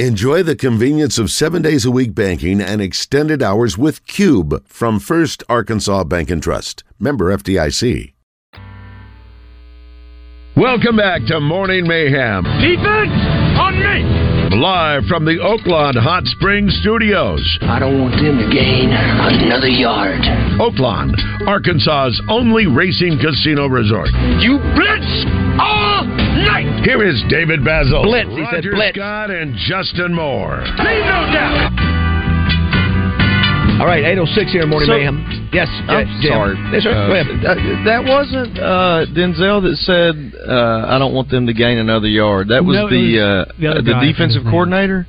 Enjoy the convenience of seven days a week banking and extended hours with Cube from First Arkansas Bank and Trust. Member FDIC. Welcome back to Morning Mayhem. Defense on me. Live from the Oaklawn Hot Springs Studios. I don't want them to gain another yard. Oaklawn, Arkansas's only racing casino resort. You blitz all night. Here is David Bazzel. Blitz, he Roger said blitz. Scott and Justin Moore. Leave no doubt. All right, 806 here in Morning So- Mayhem. Yes, I'm Jim. sorry. Yes, sir. Uh, Go ahead. that, that wasn't uh, Denzel that said, uh, "I don't want them to gain another yard." That was No, the was uh, the the guy, I forget defensive coordinator.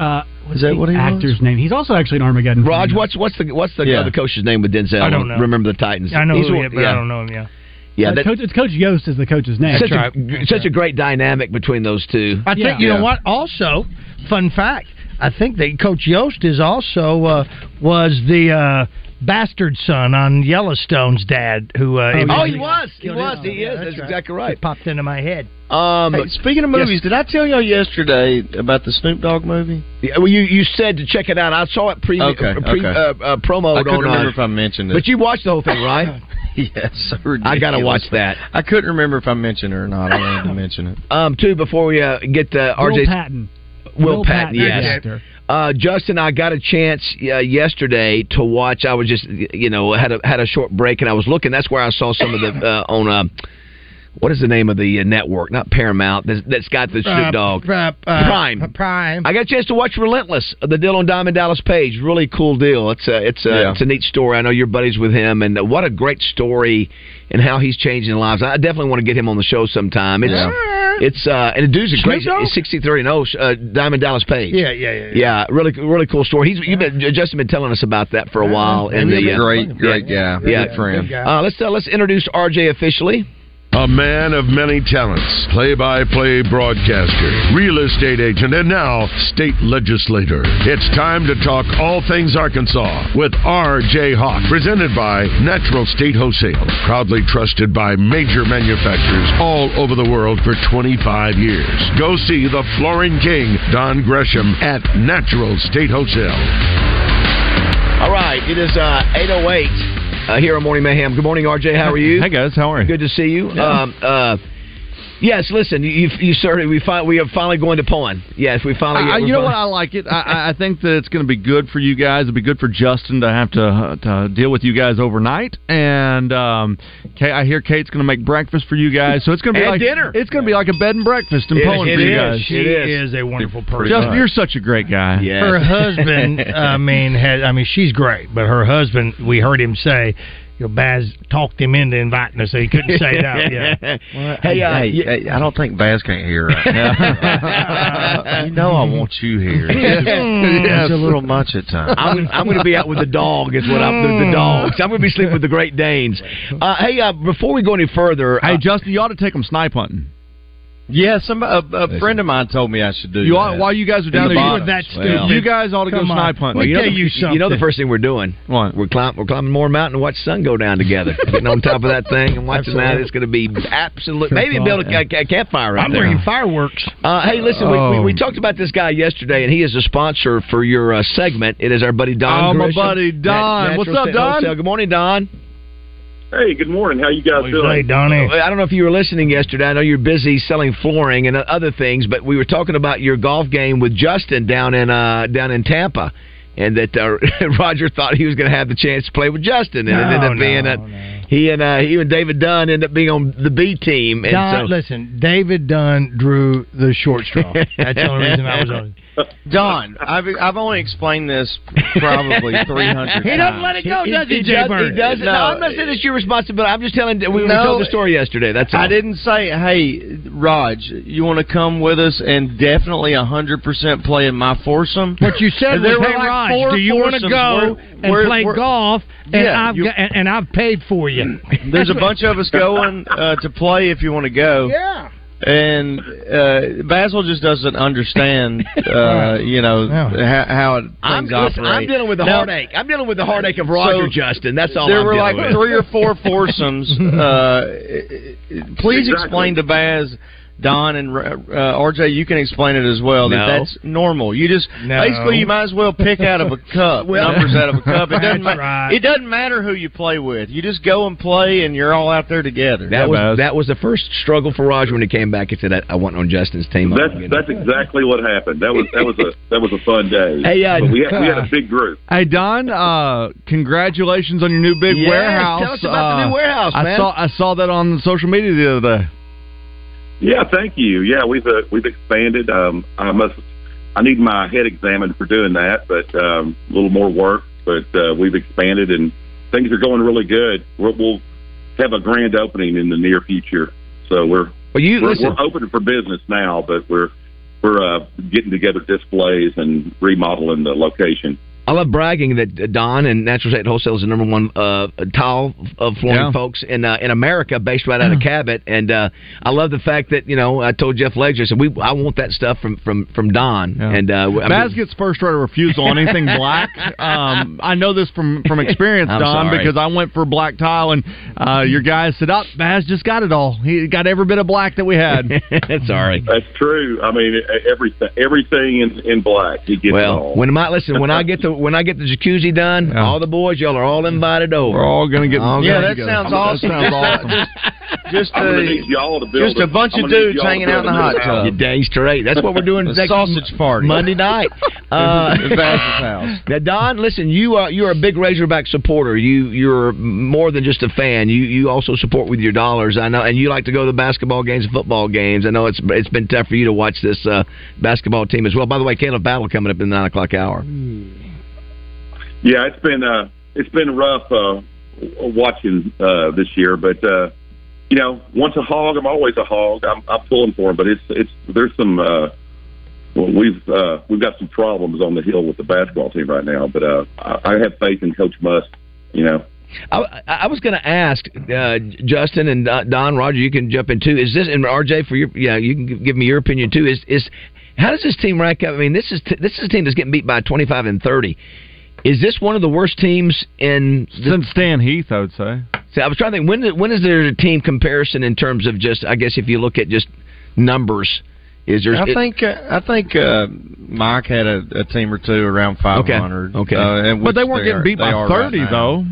Uh, Is that what he was? actor's name? He's also actually an Armageddon. Raj, what's what's the what's the Yeah. other coach's name with Denzel? I don't know. Remember the Titans? I know He's who he one- is, but yeah. I don't know him. Yeah. Yeah, Uh, that, Coach, it's Coach Yoast is the coach's name. such right. a such a great dynamic between those two. I think Yeah. you know what. Also, fun fact. I think that Coach Yoast is also uh, was the uh, bastard son on Yellowstone's dad, who uh, Oh, Oh, eventually he was. He was. He Yeah, is. That's right. exactly It popped into my head. Um, Hey, speaking of yes. movies, did I tell y'all yesterday about the Snoop Dogg movie? yeah, well, you you said to check it out. I saw it pre, Okay, uh, pre okay. uh, uh, promo I couldn't remember if I mentioned it. but you watched the whole thing, right? yes, I gotta watch that. I couldn't remember if I mentioned it or not. I wanted to mention it. Um, too before we uh, get to RJ Patton. Will Patton, the yes. Uh, Justin, I got a chance uh, yesterday to watch. I was just, you know, had a had a short break, and I was looking. That's where I saw some of the uh, on. Uh, what is the name of the uh, network? Not Paramount. That's, that's got the Snoop Dogg. Uh, uh, Prime. Prime. I got a chance to watch Relentless, the deal on Diamond Dallas Page. Really cool deal. It's a it's a, Yeah. it's a neat story. I know you're buddies with him, and what a great story and how he's changing lives. I definitely want to get him on the show sometime. It's it's uh, and the dude's a great. Snoop Dogg? He's 63 and 0. Uh, Diamond Dallas Page. yeah, yeah, yeah. Yeah, really, really cool story. He's you've been Justin been telling us about that for a while. And the uh, Great, great guy. Yeah. Good friend. Good guy. uh, let's uh, let's introduce RJ officially. A man of many talents, play by play broadcaster, real estate agent, and now state legislator. It's time to talk all things Arkansas with R.J. Hawk, presented by Natural State Wholesale, proudly trusted by major manufacturers all over the world for 25 years. Go see the Flooring King, Don Gresham, at Natural State Wholesale. All right, it is uh, 808 uh, here on Morning Mayhem. Good morning, RJ. How are you? Hey guys, how are you? Good to see you. Um, uh, yes, listen, you you sir, we fi- we are finally going to pawn. Yes, we finally. I, we're you know what? I like it. I- I, I think that it's going to be good for you guys. It'll be good for Justin to have to uh, to deal with you guys overnight. And um, Kate, I hear Kate's going to make breakfast for you guys, so it's going to be And like dinner. It's going to be like a bed and breakfast in It- Poland it for you guys. She It is. is. a wonderful person. Justin, you're such a great guy. Yes. her husband, I mean, had I mean, she's great, but her husband, we heard him say, you know, Baz talked him into inviting us, so he couldn't say it out. Yeah, Hey, uh, hey, you- hey, I don't think Baz can't hear right now. you know I want you here. It's a little much at times. I'm, I'm going to be out with the dog. Is what I'm the, the dogs. I'm going to be sleeping with the Great Danes. Uh, hey, uh, before we go any further, Hey uh, Justin, you ought to take them snipe hunting. Yeah, some a, a friend of mine told me I should do You that. ought, while you guys are down the there, you, bottom. that Well, stupid. you guys ought to Come go on. snipe hunting. Let me you know, the, you you know the first thing we're doing. What? We're climb, we're climbing more mountain and watch the sun go down together. Getting on top of that thing and watching that. It's going to be absolute. Maybe build a, a, a campfire. Out I'm there. bringing fireworks. Uh, hey, listen, we, we, Oh. we talked about this guy yesterday, and he is a sponsor for your uh, segment. It is our buddy Don. Oh, my buddy Don. Natural What's up, Don? Wholesale. Good morning, Don. Hey, good morning. How you guys doing? Hey, doing? Donnie. I don't know if you were listening yesterday. I know you're busy selling flooring and other things, but we were talking about your golf game with Justin down in uh, down in Tampa, and that uh, Roger thought he was going to have the chance to play with Justin, and it ended up no, being that no. he and uh, he and David Dunn ended up being on the B team. And Don, so, listen, David Dunn drew the short straw. That's the only reason I was on. Don, I've I've only explained this probably three hundred. He doesn't let it go, does he, Jay does, he does. No, No. I'm not saying it's your responsibility. I'm just telling. We, we No. told the story yesterday. That's all. I didn't say, hey, Raj, you want to come with us and definitely 100% play in my foursome? What you said And was, there were "Hey, like Raj, do you want to foursomes go where- and where- play where- golf? And Yeah, I've you- got, and, and I've paid for you. There's a bunch of us going uh, to play if you want to go. Yeah. And uh, Bazzel just doesn't understand, uh, you know, Yeah. how, how it, things I'm, listen. I'm dealing with the Now, heartache. I'm dealing with the heartache of Roger So, Justin. That's all. There I'm were like with. three or four foursomes. Uh, please Exactly. explain to Baz Don and uh, RJ, you can explain it as well. That No. that's normal. You just No. basically you might as well pick out of a cup Well- numbers out of a cup. It doesn't ma- right. It doesn't matter who you play with. You just go and play, and you're all out there together. That was that was the first struggle for Roger when he came back and said, "I, I want on Justin's team." That's that's exactly what happened. That was that was a that was a fun day. Hey, uh, we had, we had a big group. Hey Don, uh, congratulations on your new big Yes, warehouse. tell us about the Uh, new warehouse, man. I saw I saw that on social media the other day. Yeah, thank you. Yeah, we've uh, we've expanded. Um, I must. I need my head examined for doing that, but um, a little more work. But uh, we've expanded and things are going really good. We'll, we'll have a grand opening in the near future. So we're Well, you we're, listen. we're open for business now, but we're we're uh, getting together displays and remodeling the location. I love bragging that Don and Natural State Wholesale is the number one uh, tile of flooring Yeah. folks in uh, in America, based right out of Cabot. And uh, I love the fact that you know I told Jeff Ledger, I said we I want that stuff from from from Don. Yeah. And uh, I mean- Baz gets first right of refusal on anything black. Um, I know this from from experience, Don, sorry. because I went for black tile, and uh, your guys said, "Up, Baz just got it all. He got every bit of black that we had." sorry. That's true. I mean, everything everything in, in black. He gets it Well, all. when my listen, when I get the when I get the jacuzzi done, Yeah. all the boys, y'all are all invited over. We're all gonna get. All yeah, that get sounds I'm- awesome. That sounds awesome. Just I'm uh, y'all to build just a bunch of dudes hanging out in the hot new tub. house. You dang straight. That's what we're doing The next sausage party. Monday night. Uh, At house. Now, Don, listen, you are you are a big Razorback supporter. You you're more than just a fan. You you also support with your dollars. I know, and you like to go to the basketball games, and football games. I know it's it's been tough for you to watch this uh, basketball team as well. By the way, Khalif Battle coming up in the nine o'clock hour. Yeah, it's been uh, it's been rough uh, watching uh, this year, but uh, you know, once a hog, I'm always a hog. I'm, I'm pulling for him, but it's it's there's some. Uh, well, we've uh, we've got some problems on the hill with the basketball team right now, but uh, I, I have faith in Coach Musk. You know, I, I was going to ask uh, Justin and Don- Roger. You can jump in too. Is this and RJ for your? Yeah, you can give- give me your opinion too. Is is how does this team rank up? I mean, this is t- this is a team that's getting beat by twenty five and thirty. Is this one of the worst teams in Since Stan Heath, I would say. See, I was trying to think when when is there a team comparison in terms of just I guess if you look at just numbers, is there? I think uh, I think uh, Mike had a, a team or two around 500. Okay. uh, and But they weren't getting are- beat by are right thirty though.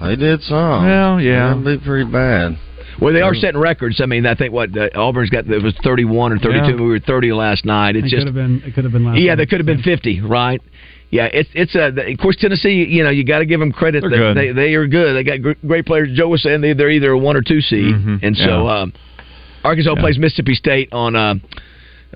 They did some. Well, yeah. That'd be pretty bad. well, they are setting records. I mean, I think what uh, Auburn's got it was thirty one or thirty two. Yeah. We were thirty last night. It's It just could have been. It could have been last. yeah, night. they could have been fifty, right? Yeah, it's it's a of course Tennessee. You know, you got to give them credit. They're that good. They they are good. They got gr- great players. Joe was saying they, they're either a one or two seed, Mhm. and so Yeah. um, Arkansas Yeah. plays Mississippi State on. Uh,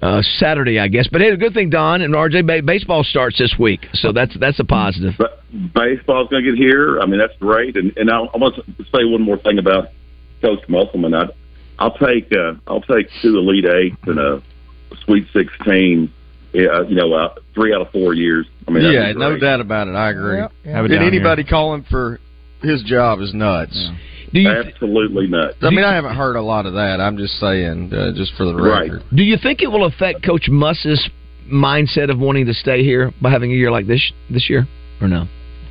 uh, Saturday, I guess, but hey, the good thing, Don and RJ, baseball starts this week, so that's that's a positive. but baseball's going to get here. I mean, that's great. And and I'll, I want to say one more thing about Coach Musselman. I, I'll take uh, I'll take two Elite Eights and a Sweet Sixteen. Yeah, you know, uh, three out of four years. I mean, that'd yeah, no doubt about it. I agree. Yeah, yeah. Have it And down anybody calling for his job is nuts. Do you Absolutely nuts. I mean, I haven't heard a lot of that. I'm just saying, uh, just for the Right. record. Do you think it will affect Coach Muss's mindset of wanting to stay here by having a year like this this year, or no?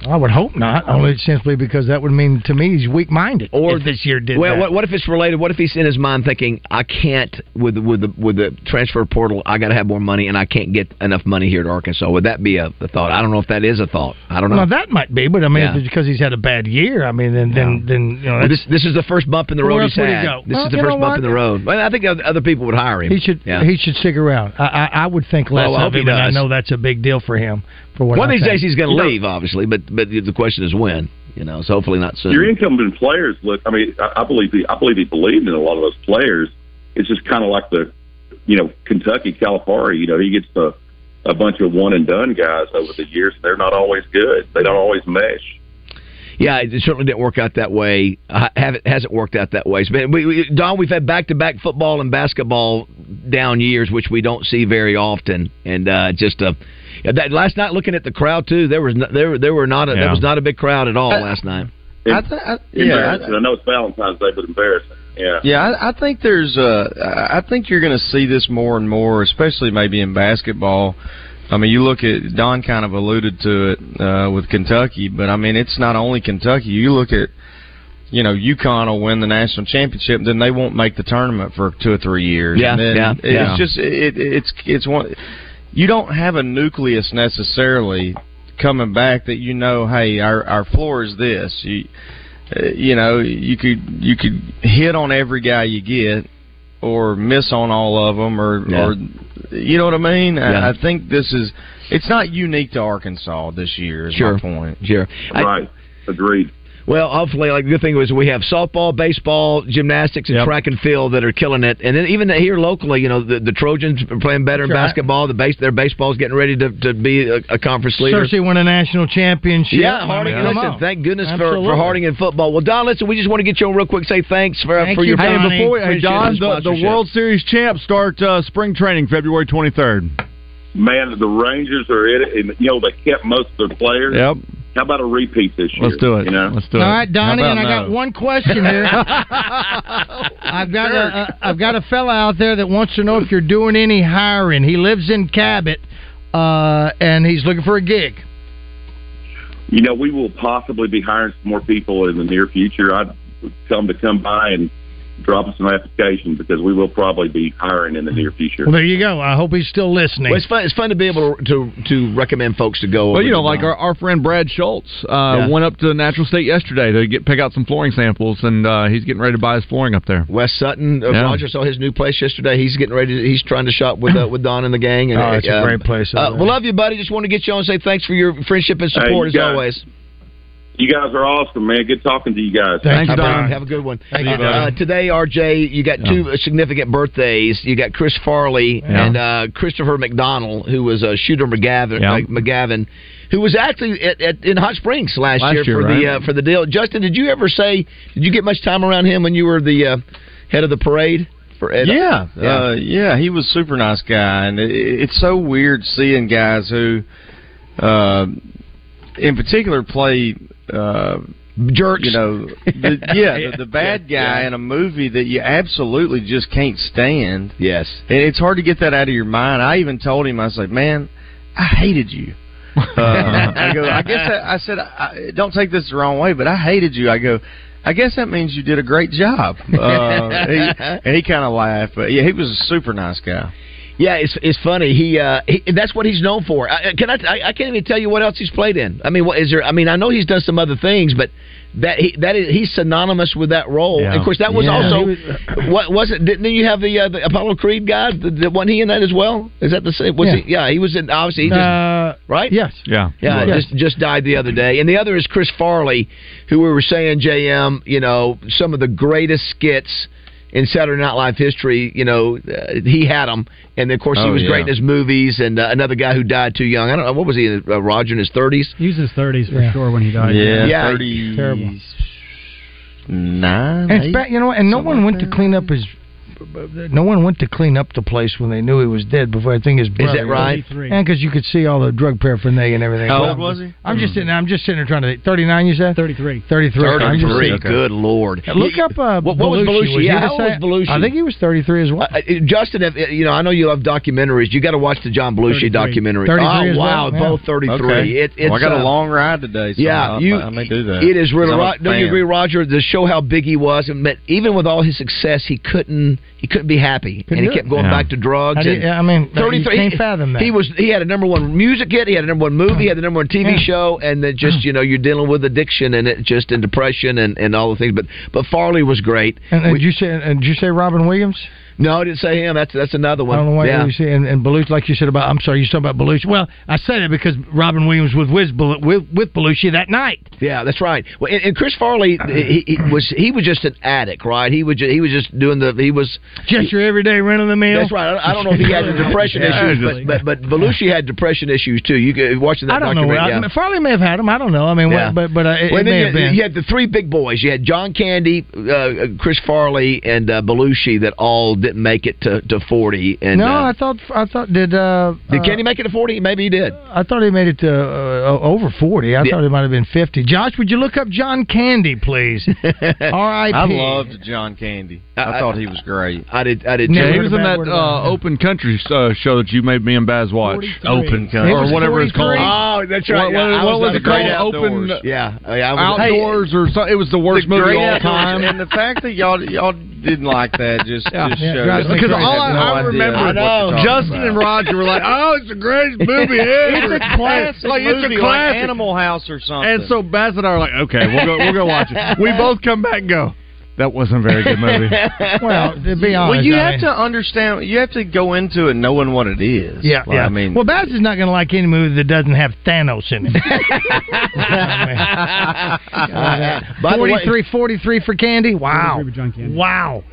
I would hope not. Only simply because that would mean to me he's weak minded. Or if this year did well, that. what, what if it's related? What if he's in his mind thinking, "I can't with the, with the with the transfer portal. I got to have more money, and I can't get enough money here at Arkansas." Would that be a, a thought? I don't know if that is a thought. I don't know. Well, that might be, but I mean, Yeah. if it's because he's had a bad year, I mean, then then, then you know, Well, this this is the first bump in the road else he's would he go? This Well, is the you first know bump what? in the road. Well, I think other other people would hire him. he should Yeah. he should stick around. I, I I would think less Well, I of him, and I know that's a big deal for him. For what One I of these think. days he's going You to know- leave, obviously, but but the question is when. You know, so hopefully not soon. Your incumbent players look. I mean, I, I believe he. I believe he believed in a lot of those players. It's just kind of like the, you know, Kentucky Calipari. You know, he gets a, a bunch of one and done guys over the years. They're not always good. They don't always mesh. Yeah, it certainly didn't work out that way. Uh, have it hasn't worked out that way. It's been, we, we, Don, we've had back to back football and basketball down years, which we don't see very often. And uh, just uh, yeah, that last night, looking at the crowd too, there was no, there there were not a, there was not a big crowd at all Uh, last night. I th- I, yeah, I, I know it's Valentine's Day, but embarrassing. Yeah. yeah. I, I think there's. Uh, I think you're going to see this more and more, especially maybe in basketball. I mean, you look at Don kind of alluded to it uh, with Kentucky, but I mean, it's not only Kentucky. You look at you know, UConn will win the national championship, then they won't make the tournament for two or three years. Yeah, and then yeah, it's yeah. just it, it's it's one. You don't have a nucleus necessarily coming back that you know, hey, our our floor is this. You, uh, you know, you could you could hit on every guy you get, or miss on all of them, or Yeah. or you know what I mean. Yeah. I, I think this is it's not unique to Arkansas this year. Is Sure. my point. Sure. I- Right. Agreed. Well, hopefully, like the good thing was we have softball, baseball, gymnastics, and Yep. track and field that are killing it. And then even here locally, you know, the, the Trojans are playing better in Sure. basketball. The base, their baseball's getting ready to, to be a, a conference leader. Searcy won a national championship. Yeah, Harding. mean, come listen, thank goodness for, Absolutely. for Harding in football. Well, Don, listen, we just want to get you on real quick. Say thanks for Thank for you, your Hey, Donnie. before hey Appreciate Don, the the, the. World Series champs start uh, spring training February 23rd. Man, the Rangers are in it, and you know they kept most of their players. Yep, How about a repeat this year? let's do it. You know, Let's do it. right, Donnie, and I about got one question here. I've got a, a I've got a fella out there that wants to know if you're doing any hiring. He lives in Cabot, uh, and he's looking for a gig. you know we will possibly be hiring some more people in the near future. I'd tell them to come by and drop us an application because we will probably be hiring in the near future. Well, there you go. I hope he's still listening. Well, it's fun. It's fun to be able to to, to recommend folks to go. Well, over you know, like our, our friend Brad Schultz uh, Yeah. went up to Natural State yesterday to get pick out some flooring samples, and uh, he's getting ready to buy his flooring up there. Wes Sutton, uh, Yeah. Roger saw his new place yesterday. He's getting ready. To, he's trying to shop with uh, with Don and the gang. And, Oh, it's a uh, great place Uh, we love you, buddy. Just want to get you on and say thanks for your friendship and support you as guys. always. You guys are awesome, man. Good talking to you guys. Thank you, Don. Have a good one. Thank you, Uh, Don. today, RJ, you got two uh, significant birthdays. You got Chris Farley Yeah. and uh, Christopher McDonald, who was a Shooter McGavin, Yeah. McGavin, who was actually at, at, in Hot Springs last, Last year, year, for right? the uh, for the deal. Justin, did you ever say? Did you get much time around him when you were the uh, head of the parade for Ed? Yeah, Yeah. Uh, yeah, he was a super nice guy, and it, it's so weird seeing guys who, uh, in particular, play. Uh, Jerks. You know, the, yeah, the, the bad guy Yeah. in a movie that you absolutely just can't stand. Yes. And it's hard to get that out of your mind. I even told him, I was like, man, I hated you. Uh, I go, I guess I, I said, I, don't take this the wrong way, but I hated you. I go, I guess that means you did a great job. Uh, he, and he kind of laughed, but yeah, he was a super nice guy. Yeah, it's it's funny. He, uh, he that's what he's known for. I, can I, I? I can't even tell you what else he's played in. I mean, what is there? I mean, I know he's done some other things, but that he that is he's synonymous with that role. Yeah. And of course, that was Yeah, also he what was it? Didn't you have the uh, the Apollo Creed guy? The, the one he in that as well? Is that the same? Was Yeah. he? Yeah, he was in. Obviously, he just Uh, right. yes. Yeah, Yeah, Yes. just just died the other day. And the other is Chris Farley, who we were saying, JM, you know, some of the greatest skits in Saturday Night Live history. You know, uh, he had them, and of course he Oh, was yeah. great in his movies. And uh, another guy who died too young. I don't know what was he? Uh, Roger in his thirties. He was in his 30s for Yeah. sure when he died. Yeah, Yeah, thirty terrible. nine. And eight? spa- you know, and no one like went to clean up his. No one went to clean up the place when they knew he was dead. Before I think his brother. Is that right? And because you could see all the drug paraphernalia and everything. How Well, old was he? I'm just sitting. I'm just sitting there trying to. Thirty nine. You said 33. 33. I'm just Thirty-three. sitting- Good lord. Look up uh, What- what was Belushi? Was Yeah, how old was Belushi? I think he was 33 as well. Uh, uh, Justin, if, uh, you know, I know you love documentaries. You got to watch the John Belushi 33. documentary. 33 oh as wow, well, yeah. both thirty-three. Okay. It, it's, well, I got uh, a long ride today. So yeah, I, you. I may do that. It is really. 'Cause I'm Ro- don't you agree, Roger? To show how big he was, and that even with all his success, he couldn't. He couldn't be happy, Couldn't and he kept going Yeah. back to drugs. You- and yeah, I mean, 33. can't he- fathom that. He was. He had a number one music hit. He had a number one movie. He had the number one TV Yeah. show, and then just you know you're dealing with addiction and it just and depression and, and all the things. But but Farley was great. And, and We- did you say? And did you say Robin Williams? No, I didn't say him. That's that's another one. I don't know why yeah. you say and, and Belushi, like you said about. I'm sorry, you talking about Belushi. Well, I said it because Robin Williams was with with, with Belushi that night. Yeah, that's right. Well, and, and Chris Farley, he, he was he was just an addict, right? He was just, he was just doing the he was Just your everyday run of the mill. That's right. I, I don't know if he had the depression Yeah, issues, but, but but Belushi had depression issues too. You could- watching that I don't know. documentary. I, yeah. Farley may have had him. I don't know. I mean, Yeah. but but uh, it, Well, it may you, have been. you had the three big boys. You had John Candy, uh, Chris Farley, and uh, Belushi that all didn't make it to, to forty. And no, uh, I thought I thought did uh, did uh, Kenny make it to forty? Maybe he did. I thought he made it to uh, over forty. I Yeah. thought it might have been fifty. Josh, would you look up John Candy, please? R.I.P. I loved John Candy. I, I- thought he was great. I did. I did. Never Yeah, he was in that uh. Open Country uh, show that you made me and Baz watch. Open country. or whatever it's called. Oh, that's right. what- I what was was it the great called? outdoors. Open- Yeah, I was, Outdoors or something. It was the worst movie of all time. And the fact that y'all y'all didn't like that just, Yeah. just Yeah, shows drives me Because you all I, no I remember, what you're Justin about. and Roger were like, "Oh, it's the greatest movie ever." It's a classic like, movie, it's a like classic. Animal House or something. And so Baz and I are like, "Okay, we'll go. We'll go watch it." We both come back and go, "That wasn't a very good movie." Well, to be honest, well, you I have mean- to understand. You have to go into it knowing what it is. Yeah, Well, yeah. I mean, well, Baz is not going to like any movie that doesn't have Thanos in it. By the way- 43, 43 for Candy. Wow, for John Candy. wow.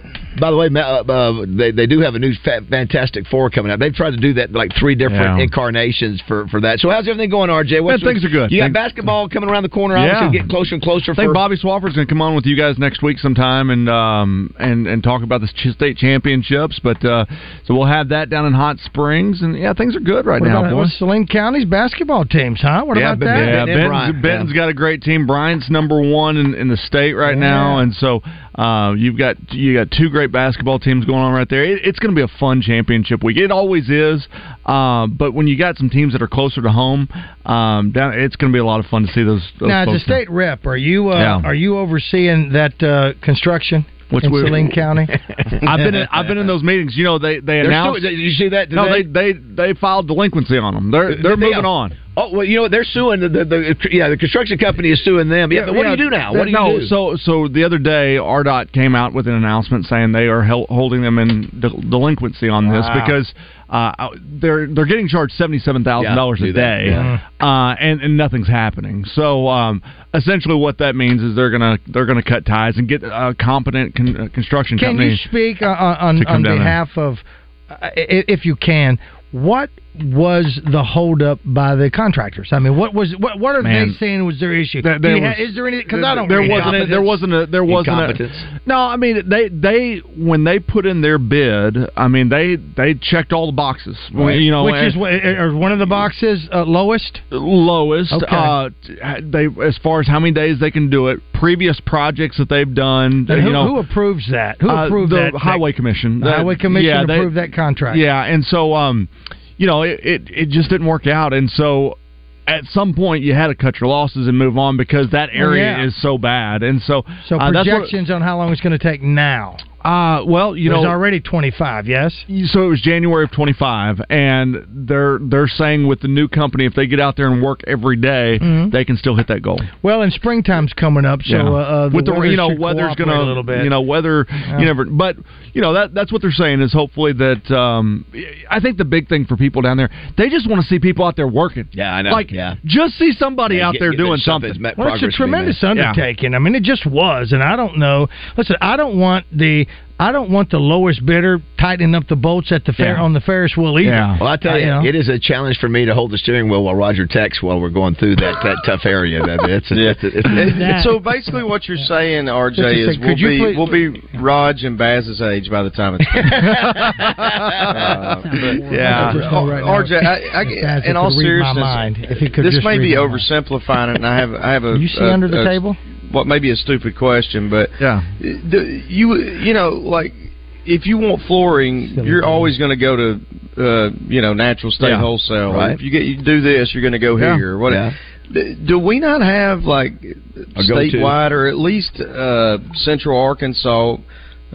By the way, uh, uh, they they do have a new fa- Fantastic Four coming out. They've tried to do that like three different Yeah. incarnations for, for that. So how's everything going, RJ? Man, things are good. You got basketball coming around the corner. Yeah. Obviously, getting closer and closer. I think for, Bobby Swafford's going to come on with you guys next week sometime and um and and talk about the ch- state championships. But uh so we'll have that down in Hot Springs, and yeah, things are good right What now, about boys. what's Saline County's basketball teams, huh? What Yeah, about but- that? Yeah, Benton and Benton's, Bryant, Benton's yeah. got a great team. Bryant's number one in, in the state right now, and so uh, you've got you got two great basketball teams going on right there. It, it's going to be a fun championship week. It always is, uh, but when you got some teams that are closer to home, um, down, it's going to be a lot of fun to see those. those now, as a state rep, are you uh, Yeah. are you overseeing that uh, construction Which in Saline County? I've been in, I've been in those meetings. You know, they they announced. still- did you see that? no, they they they filed delinquency on them. They're they're Did they? moving on. Oh well, you know what? They're suing the, the, the yeah the construction company is suing them. Yeah, but what Yeah, do you do now? What do you no, do? so so the other day, ArDOT came out with an announcement saying they are hel- holding them in de- delinquency on this because uh, they're they're getting charged seventy seven thousand dollars a day, yeah. uh, and and nothing's happening. So um, essentially, what that means is they're gonna they're gonna cut ties and get a competent con- uh, construction Can company. Can you speak uh, on on down there. behalf of, uh, if you can, what was the holdup by the contractors? I mean, what was what what are Man. they saying was their issue? There- there you ha- was- is there any? Because I don't. There wasn't. A, there wasn't a. There wasn't a. No, I mean they they when they put in their bid, I mean they they checked all the boxes. Right. You know, which and- is what- or one of the boxes uh, lowest. lowest. Okay. Uh, they as far as how many days they can do it. Previous projects that they've done. And you who, know, who approves that? Who uh, approved the that? Highway Commission. The Highway Commission yeah, they- approved that contract. Yeah, and so um, you know, it, it it just didn't work out, and so. At some point, you had to cut your losses and move on because that area yeah. is so bad, and so So uh, that's what- projections on how long it's going to take now. Uh, well, you There's know, already 25. Yes. so it was January of 25, and they're they're saying with the new company, if they get out there and work every day, Mhm. they can still hit that goal. Well, and springtime's coming up, so Yeah. uh, uh, the with the you know weather's gonna a little bit. you know weather Yeah. you never but you know that that's what they're saying is hopefully that um I think the big thing for people down there they just want to see people out there working. Yeah, I know. Like yeah. just see somebody Yeah, out get- there get doing something something. met Well, it's a tremendous made. undertaking. I mean, it just was, and I don't know. Listen, I don't want the I don't want the lowest bidder tightening up the bolts at the fair Yeah. on the Ferris wheel either. Yeah. Well, I tell you, you know. it is a challenge for me to hold the steering wheel while Roger texts while we're going through that, that tough area. That it's, a, it's, a, it's, a, That- so basically, what you're saying, RJ, is sec, we'll be please- we'll be Raj and Baz's age by the time it's. uh, but- Yeah. Right RJ, I, I, Baz in all could read my seriousness, mind, if he could this may be oversimplifying it, and I have I have a You see a- under the a- table? What may be a stupid question, but Yeah. you you know like if you want flooring, you're always going to go to uh, you know natural state Yeah. wholesale. Right. If you get you do this, you're going to go Yeah. here. Or what? Yeah. Do we not have like statewide or at least uh, Central Arkansas,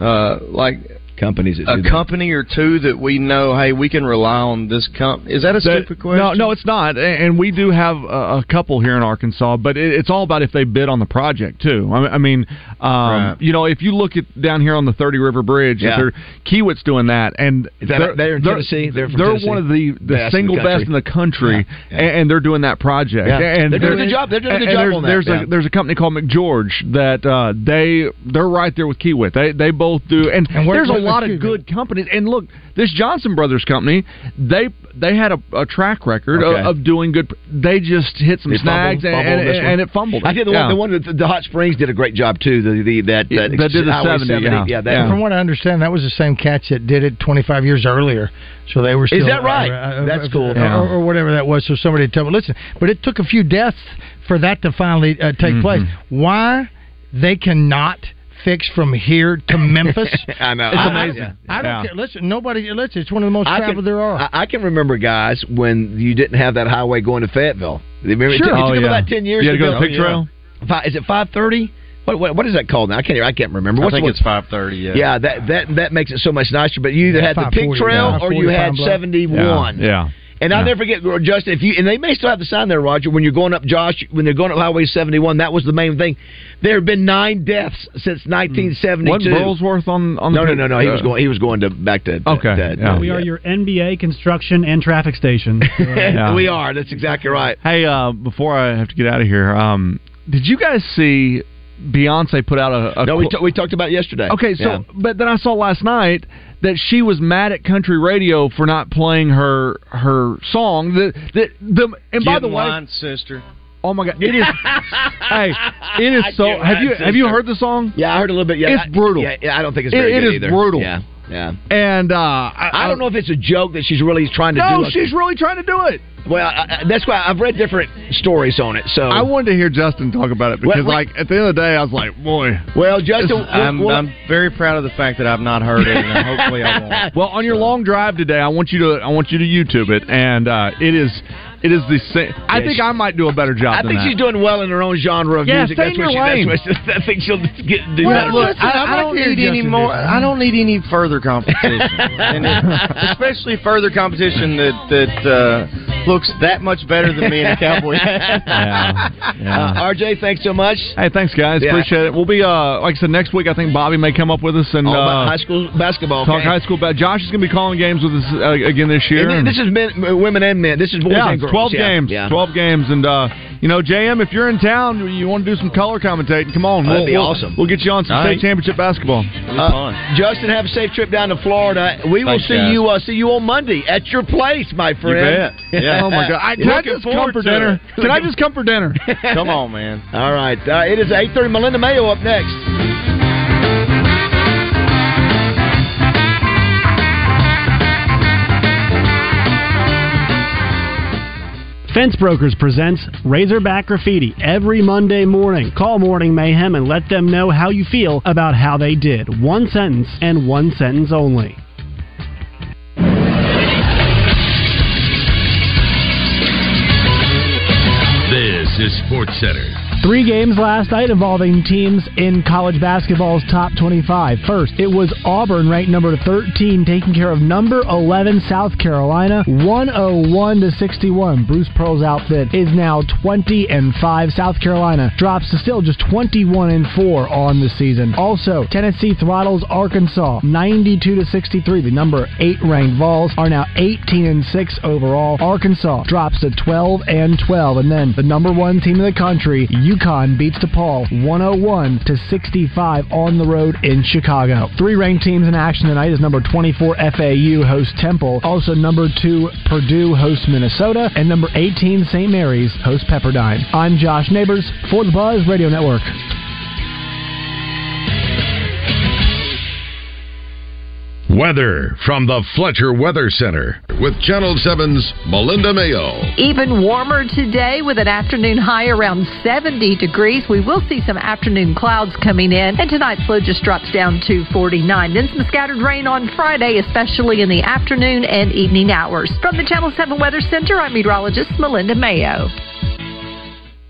uh, like companies that a do that. company or two that we know? Hey, we can rely on this company. Is that a That- stupid question? No, no, it's not. And we do have a, a couple here in Arkansas, but it's all about if they bid on the project too. I, I mean, um, Right. you know, if you look at down here on the Thirty River Bridge, Yeah. they're, Kiewit's doing that, and that- they're in Tennessee? They're from Tennessee? one of the, the Best in the single best in the country, Yeah, yeah. And, and they're doing that project. Yeah. And They're doing a good job. They're doing a good job there's, on that, There's yeah. a there's a company called McGeorge that uh, they they're right there with Kiewit. They they both do, and, And where, there's a where- lot of good companies. And look, this Johnson Brothers company, they they had a, a track record Okay. of, of doing good. They just hit some It snags fumbled- and, fumbled and, this and it fumbled. I did the Yeah. one. The one that the Hot Springs did a great job too. The, the that that, that did the Highway 70, yeah. that, From what I understand, that was the same catch that did it 25 years earlier. So they were still. that right? uh, uh, That's uh, cool. Or, Yeah. or whatever that was. So somebody tell me, listen, but it took a few deaths for that to finally uh, take Mm-hmm. place. Why they cannot fix from here to Memphis? I know. It's I- amazing. yeah. I don't Yeah. care. Listen, nobody. Listen, it's one of the most traveled there are. I, I can remember guys when you didn't have that highway going to Fayetteville. Remember, it Sure. took, it Oh, took yeah. about ten years You had to go to build- Pig Trail? Fi- Is it five thirty? What, what what is that called now? I can't I can't remember. I What's think what- it's five thirty. Yeah. yeah, that that that makes it so much nicer. But you either Yeah, had the pig 540, trail yeah. or you had seventy one. yeah, yeah. And I'll Yeah. never forget, Justin, if you and they may still have the sign there, Roger. When you're going up, Josh, when they're going up Highway 71, that was the main thing. There have been nine deaths since 1972. Wasn't Burlesworth on on the no, no, no, no. He was going. He was going to back to. to- Okay, to- yeah. We are your NBA construction and traffic station. Yeah. we are. That's exactly right. Hey, uh, before I have to get out of here, um, did you guys see Beyonce put out a? a No, we, t- we talked about it yesterday. Okay, so Yeah. but then I saw last night that she was mad at country radio for not playing her her song. The the, the and by the in way, sister. oh my god, it is. hey, it is so. Have you line, have you heard the song? Yeah, I heard a little bit. Yeah, It's I- brutal. Yeah, yeah, I don't think it's very it good is either. brutal. Yeah, yeah. And uh, I, I don't know if it's a joke that she's really trying to do. No, she's really trying to do it. Well, I, I- that's why I've read different stories on it. So I wanted to hear Justin talk about it because, Well, like, at the end of the day, I was like, boy. well, Justin, I'm, well, I'm very proud of the fact that I've not heard it, and hopefully I won't. Well, on your long drive today, I want you to I want you to YouTube it, and uh, it is it is the same. I think she- I might do a better job. I than think that. she's doing well in her own genre of Yeah, music. stay That's in what she. That's what, I think she'll get, do Well, better. look, I, I'd I don't to hear need any more. I don't need any further competition, and it- especially further competition that that uh, looks that much better than me in a cowboy hat. Yeah, yeah. Uh, RJ, thanks so much. Hey, thanks guys. Yeah. Appreciate it. We'll be uh like I said next week. I think Bobby may come up with us and All about uh, high school basketball. talk okay? high school. But Josh is going to be calling games with us uh, again this year. And this is men, women and men. This is boys yeah, and girls. twelve Yeah, games. Yeah. Twelve games, and uh, you know, JM, if you're in town, you want to do some color commentating, come on. Oh, that'd we'll, be we'll- awesome. We'll get you on some All state right. championship basketball. Uh, Justin, have a safe trip down to Florida. We will see guys. you. Uh, see you on Monday at your place, my friend. bet. Yeah. Oh my God! I, can I just come for dinner? it. Can I just come for dinner? Come on, man. All right. Uh, it is eight thirty. Melinda Mayo up next. Fence Brokers presents Razorback Graffiti every Monday morning. Call Morning Mayhem and let them know how you feel about how they did. One sentence and one sentence only. This is Sports Center. Three games last night involving teams in college basketball's top 25. First, it was Auburn, ranked number 13, taking care of number 11 South Carolina, 101 to 61. Bruce Pearl's outfit is now 20 and 5. South Carolina drops to still just 21 and 4 on the season. Also, Tennessee throttles Arkansas, 92 to 63. The number 8 ranked Vols are now 18 and 6 overall. Arkansas drops to 12 and 12, and then the number one team in the country, UConn beats DePaul 101 to 65 on the road in Chicago. Three ranked teams in action tonight is number 24 FAU hosts Temple, also number 2 Purdue hosts Minnesota, and number 18 St. Mary's hosts Pepperdine. I'm Josh Neighbors for the Buzz Radio Network. Weather from the Fletcher Weather Center with Channel 7's Melinda Mayo. Even warmer today with an afternoon high around 70 degrees. We will see some afternoon clouds coming in, and tonight's low just drops down to 49. Then some scattered rain on Friday, especially in the afternoon and evening hours. From the Channel 7 Weather Center, I'm meteorologist Melinda Mayo.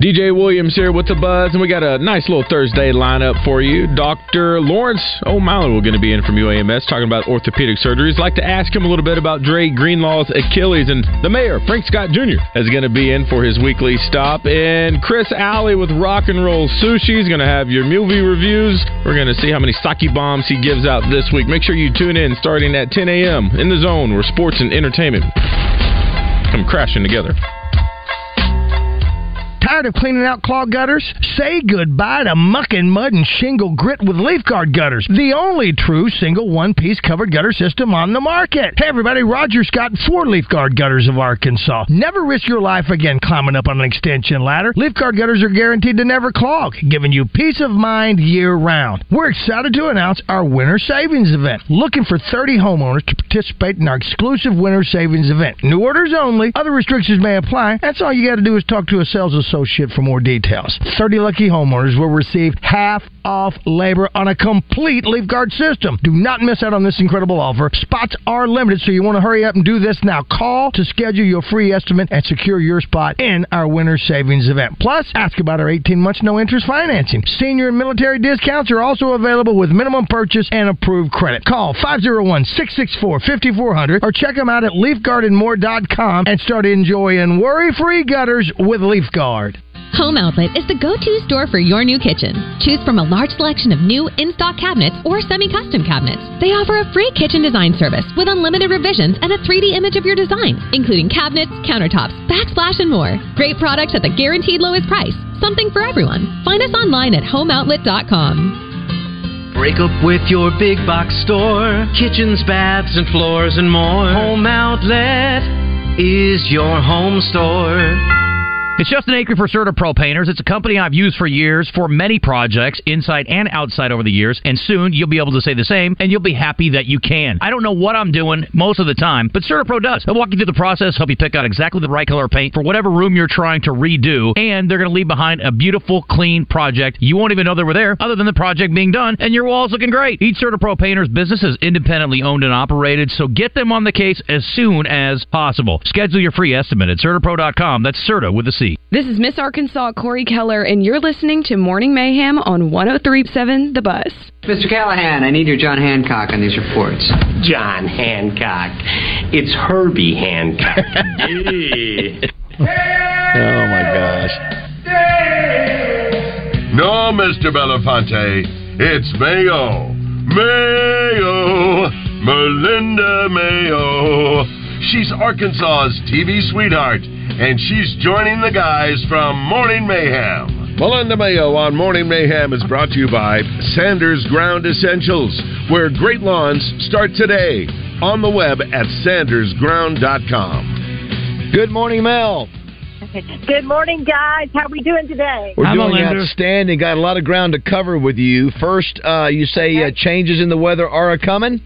DJ Williams here with the Buzz, and we got a nice little Thursday lineup for you. Dr. Lawrence O'Malley will going to be in from UAMS talking about orthopedic surgeries. Like to ask him a little bit about Dre Greenlaw's Achilles, and the mayor, Frank Scott Jr., is going to be in for his weekly stop. And Chris Alley with Rock and Roll Sushi is going to have your movie reviews. We're going to see how many sake bombs he gives out this week. Make sure you tune in starting at 10 a.m. in the zone where sports and entertainment. come crashing together. Tired of cleaning out clogged gutters? Say goodbye to muck and mud and shingle grit with Leaf Guard gutters, the only true single one-piece covered gutter system on the market. Hey everybody, Roger Scott for Leaf Guard Gutters of Arkansas. Never risk your life again climbing up on an extension ladder. Leaf Guard gutters are guaranteed to never clog, giving you peace of mind year round. We're excited to announce our winter savings event. Looking for 30 homeowners to participate in our exclusive winter savings event. New orders only. Other restrictions may apply. That's all you got to do is talk to a sales associate for more details. 30 lucky homeowners will receive half off labor on a complete Leaf Guard system. Do not miss out on this incredible offer. Spots are limited, so you want to hurry up and do this now. Call to schedule your free estimate and secure your spot in our winter savings event. Plus, ask about our 18 months no interest financing. Senior and military discounts are also available with minimum purchase and approved credit. Call 501 664 5400 or check them out at leafguardandmore.com and start enjoying worry free gutters with Leaf Guard. Home Outlet is the go-to store for your new kitchen. Choose from a large selection of new in-stock cabinets or semi-custom cabinets. They offer a free kitchen design service with unlimited revisions and a 3D image of your design, including cabinets, countertops, backsplash, and more. Great products at the guaranteed lowest price. Something for everyone. Find us online at homeoutlet.com. Break up with your big box store. Kitchens, baths, and floors, and more. Home Outlet is your home store. It's Justin Acri for CertaPro Painters. It's a company I've used for years for many projects, inside and outside over the years, and soon you'll be able to say the same, and you'll be happy that you can. I don't know what I'm doing most of the time, but CertaPro does. They'll walk you through the process, help you pick out exactly the right color paint for whatever room you're trying to redo, and they're going to leave behind a beautiful, clean project. You won't even know they were there, other than the project being done, and your wall's looking great. Each CertaPro Painters business is independently owned and operated, so get them on the case as soon as possible. Schedule your free estimate at CertaPro.com. That's Certa with a C. This is Miss Arkansas Corey Keller, and you're listening to Morning Mayhem on 1037 The Buzz. Mr. Callahan, I need your John Hancock on these reports. John Hancock. It's Herbie Hancock. Oh my gosh. No, Mr. Belafonte. It's Mayo. Mayo. Melinda Mayo. She's Arkansas's TV sweetheart, and she's joining the guys from Morning Mayhem. Melinda Mayo on Morning Mayhem is brought to you by Sanders Ground Essentials, where great lawns start today. On the web at sandersground.com. Good morning, Mel. Good morning, guys. How are we doing today? We're doing outstanding. Got a lot of ground to cover with you. First, uh, you say uh, changes in the weather are a coming.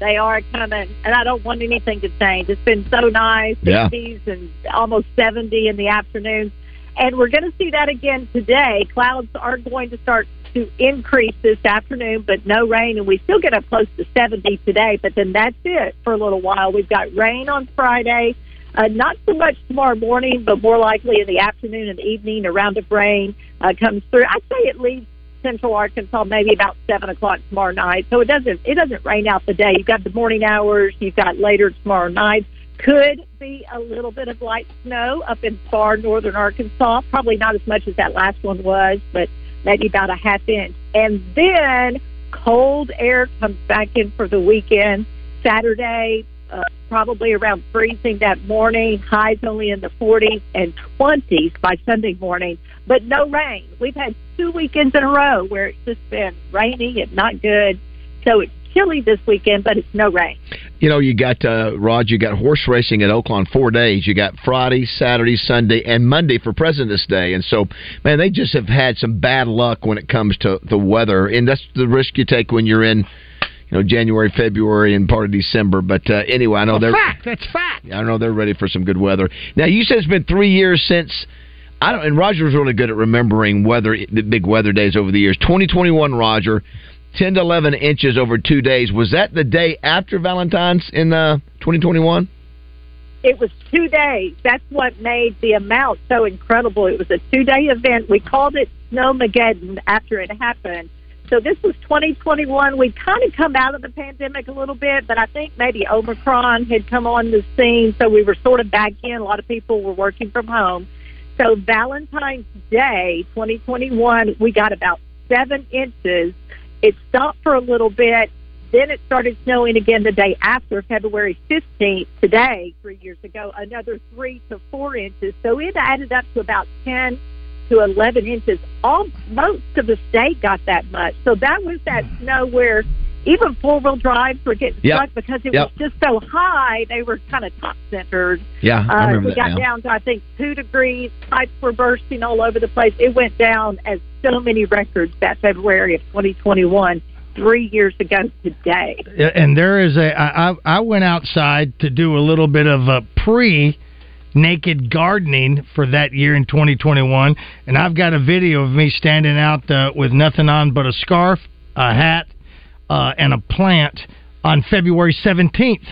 They are coming, and I don't want anything to change. It's been so nice, Yeah. 60s and almost 70 in the afternoons, and we're going to see that again today. Clouds are going to start to increase this afternoon, but no rain, and we still get up close to 70 today. But then that's it for a little while. We've got rain on Friday. Uh, not so much tomorrow morning, but more likely in the afternoon and evening. A round of rain uh, comes through. I'd say it leaves central Arkansas maybe about seven o'clock tomorrow night. So it doesn't it doesn't rain out the day. You've got the morning hours. You've got later tomorrow night. Could be a little bit of light snow up in far northern Arkansas. Probably not as much as that last one was, but maybe about a half inch. And then cold air comes back in for the weekend. Saturday, uh, probably around freezing that morning. Highs only in the 40s and 20s by Sunday morning, but no rain. We've had two weekends in a row where it's just been rainy and not good. So it's chilly this weekend, but it's no rain. You know, you got uh, Rod. You got horse racing at Oaklawn four days. You got Friday, Saturday, Sunday, and Monday for President's Day. And so, man, they just have had some bad luck when it comes to the weather, and that's the risk you take when you're in, you know, January, February, and part of December. But uh, anyway, I know they're fact. That's fact. I know they're ready for some good weather. Now, you said it's been three years since. I don't, and Roger's really good at remembering weather, the big weather days over the years. 2021, Roger, 10 to 11 inches over two days. Was that the day after Valentine's in uh, 2021? It was two days. That's what made the amount so incredible. It was a two day event. We called it Snowmageddon after it happened. So this was 2021. We'd kind of come out of the pandemic a little bit, but I think maybe Omicron had come on the scene, so we were sort of back in. A lot of people were working from home. So Valentine's Day 2021, we got about seven inches. It stopped for a little bit Then it started snowing again the day after, February 15th, today, three years ago, another three to four inches. So it added up to about 10 to 11 inches. All Most of the state got that much. So that was that hmm. snow where even four wheel drives were getting Yep. stuck because it Yep. was just so high. They were kind of top centered. Yeah, I Uh, remember we that got now. down to I think two degrees. Pipes were bursting all over the place. It went down as so many records that February of 2021, three years ago today. and there is a I, I I went outside to do a little bit of a pre naked gardening for that year in 2021 and I've got a video of me standing out uh, with nothing on but a scarf, a hat, uh, and a plant on February 17th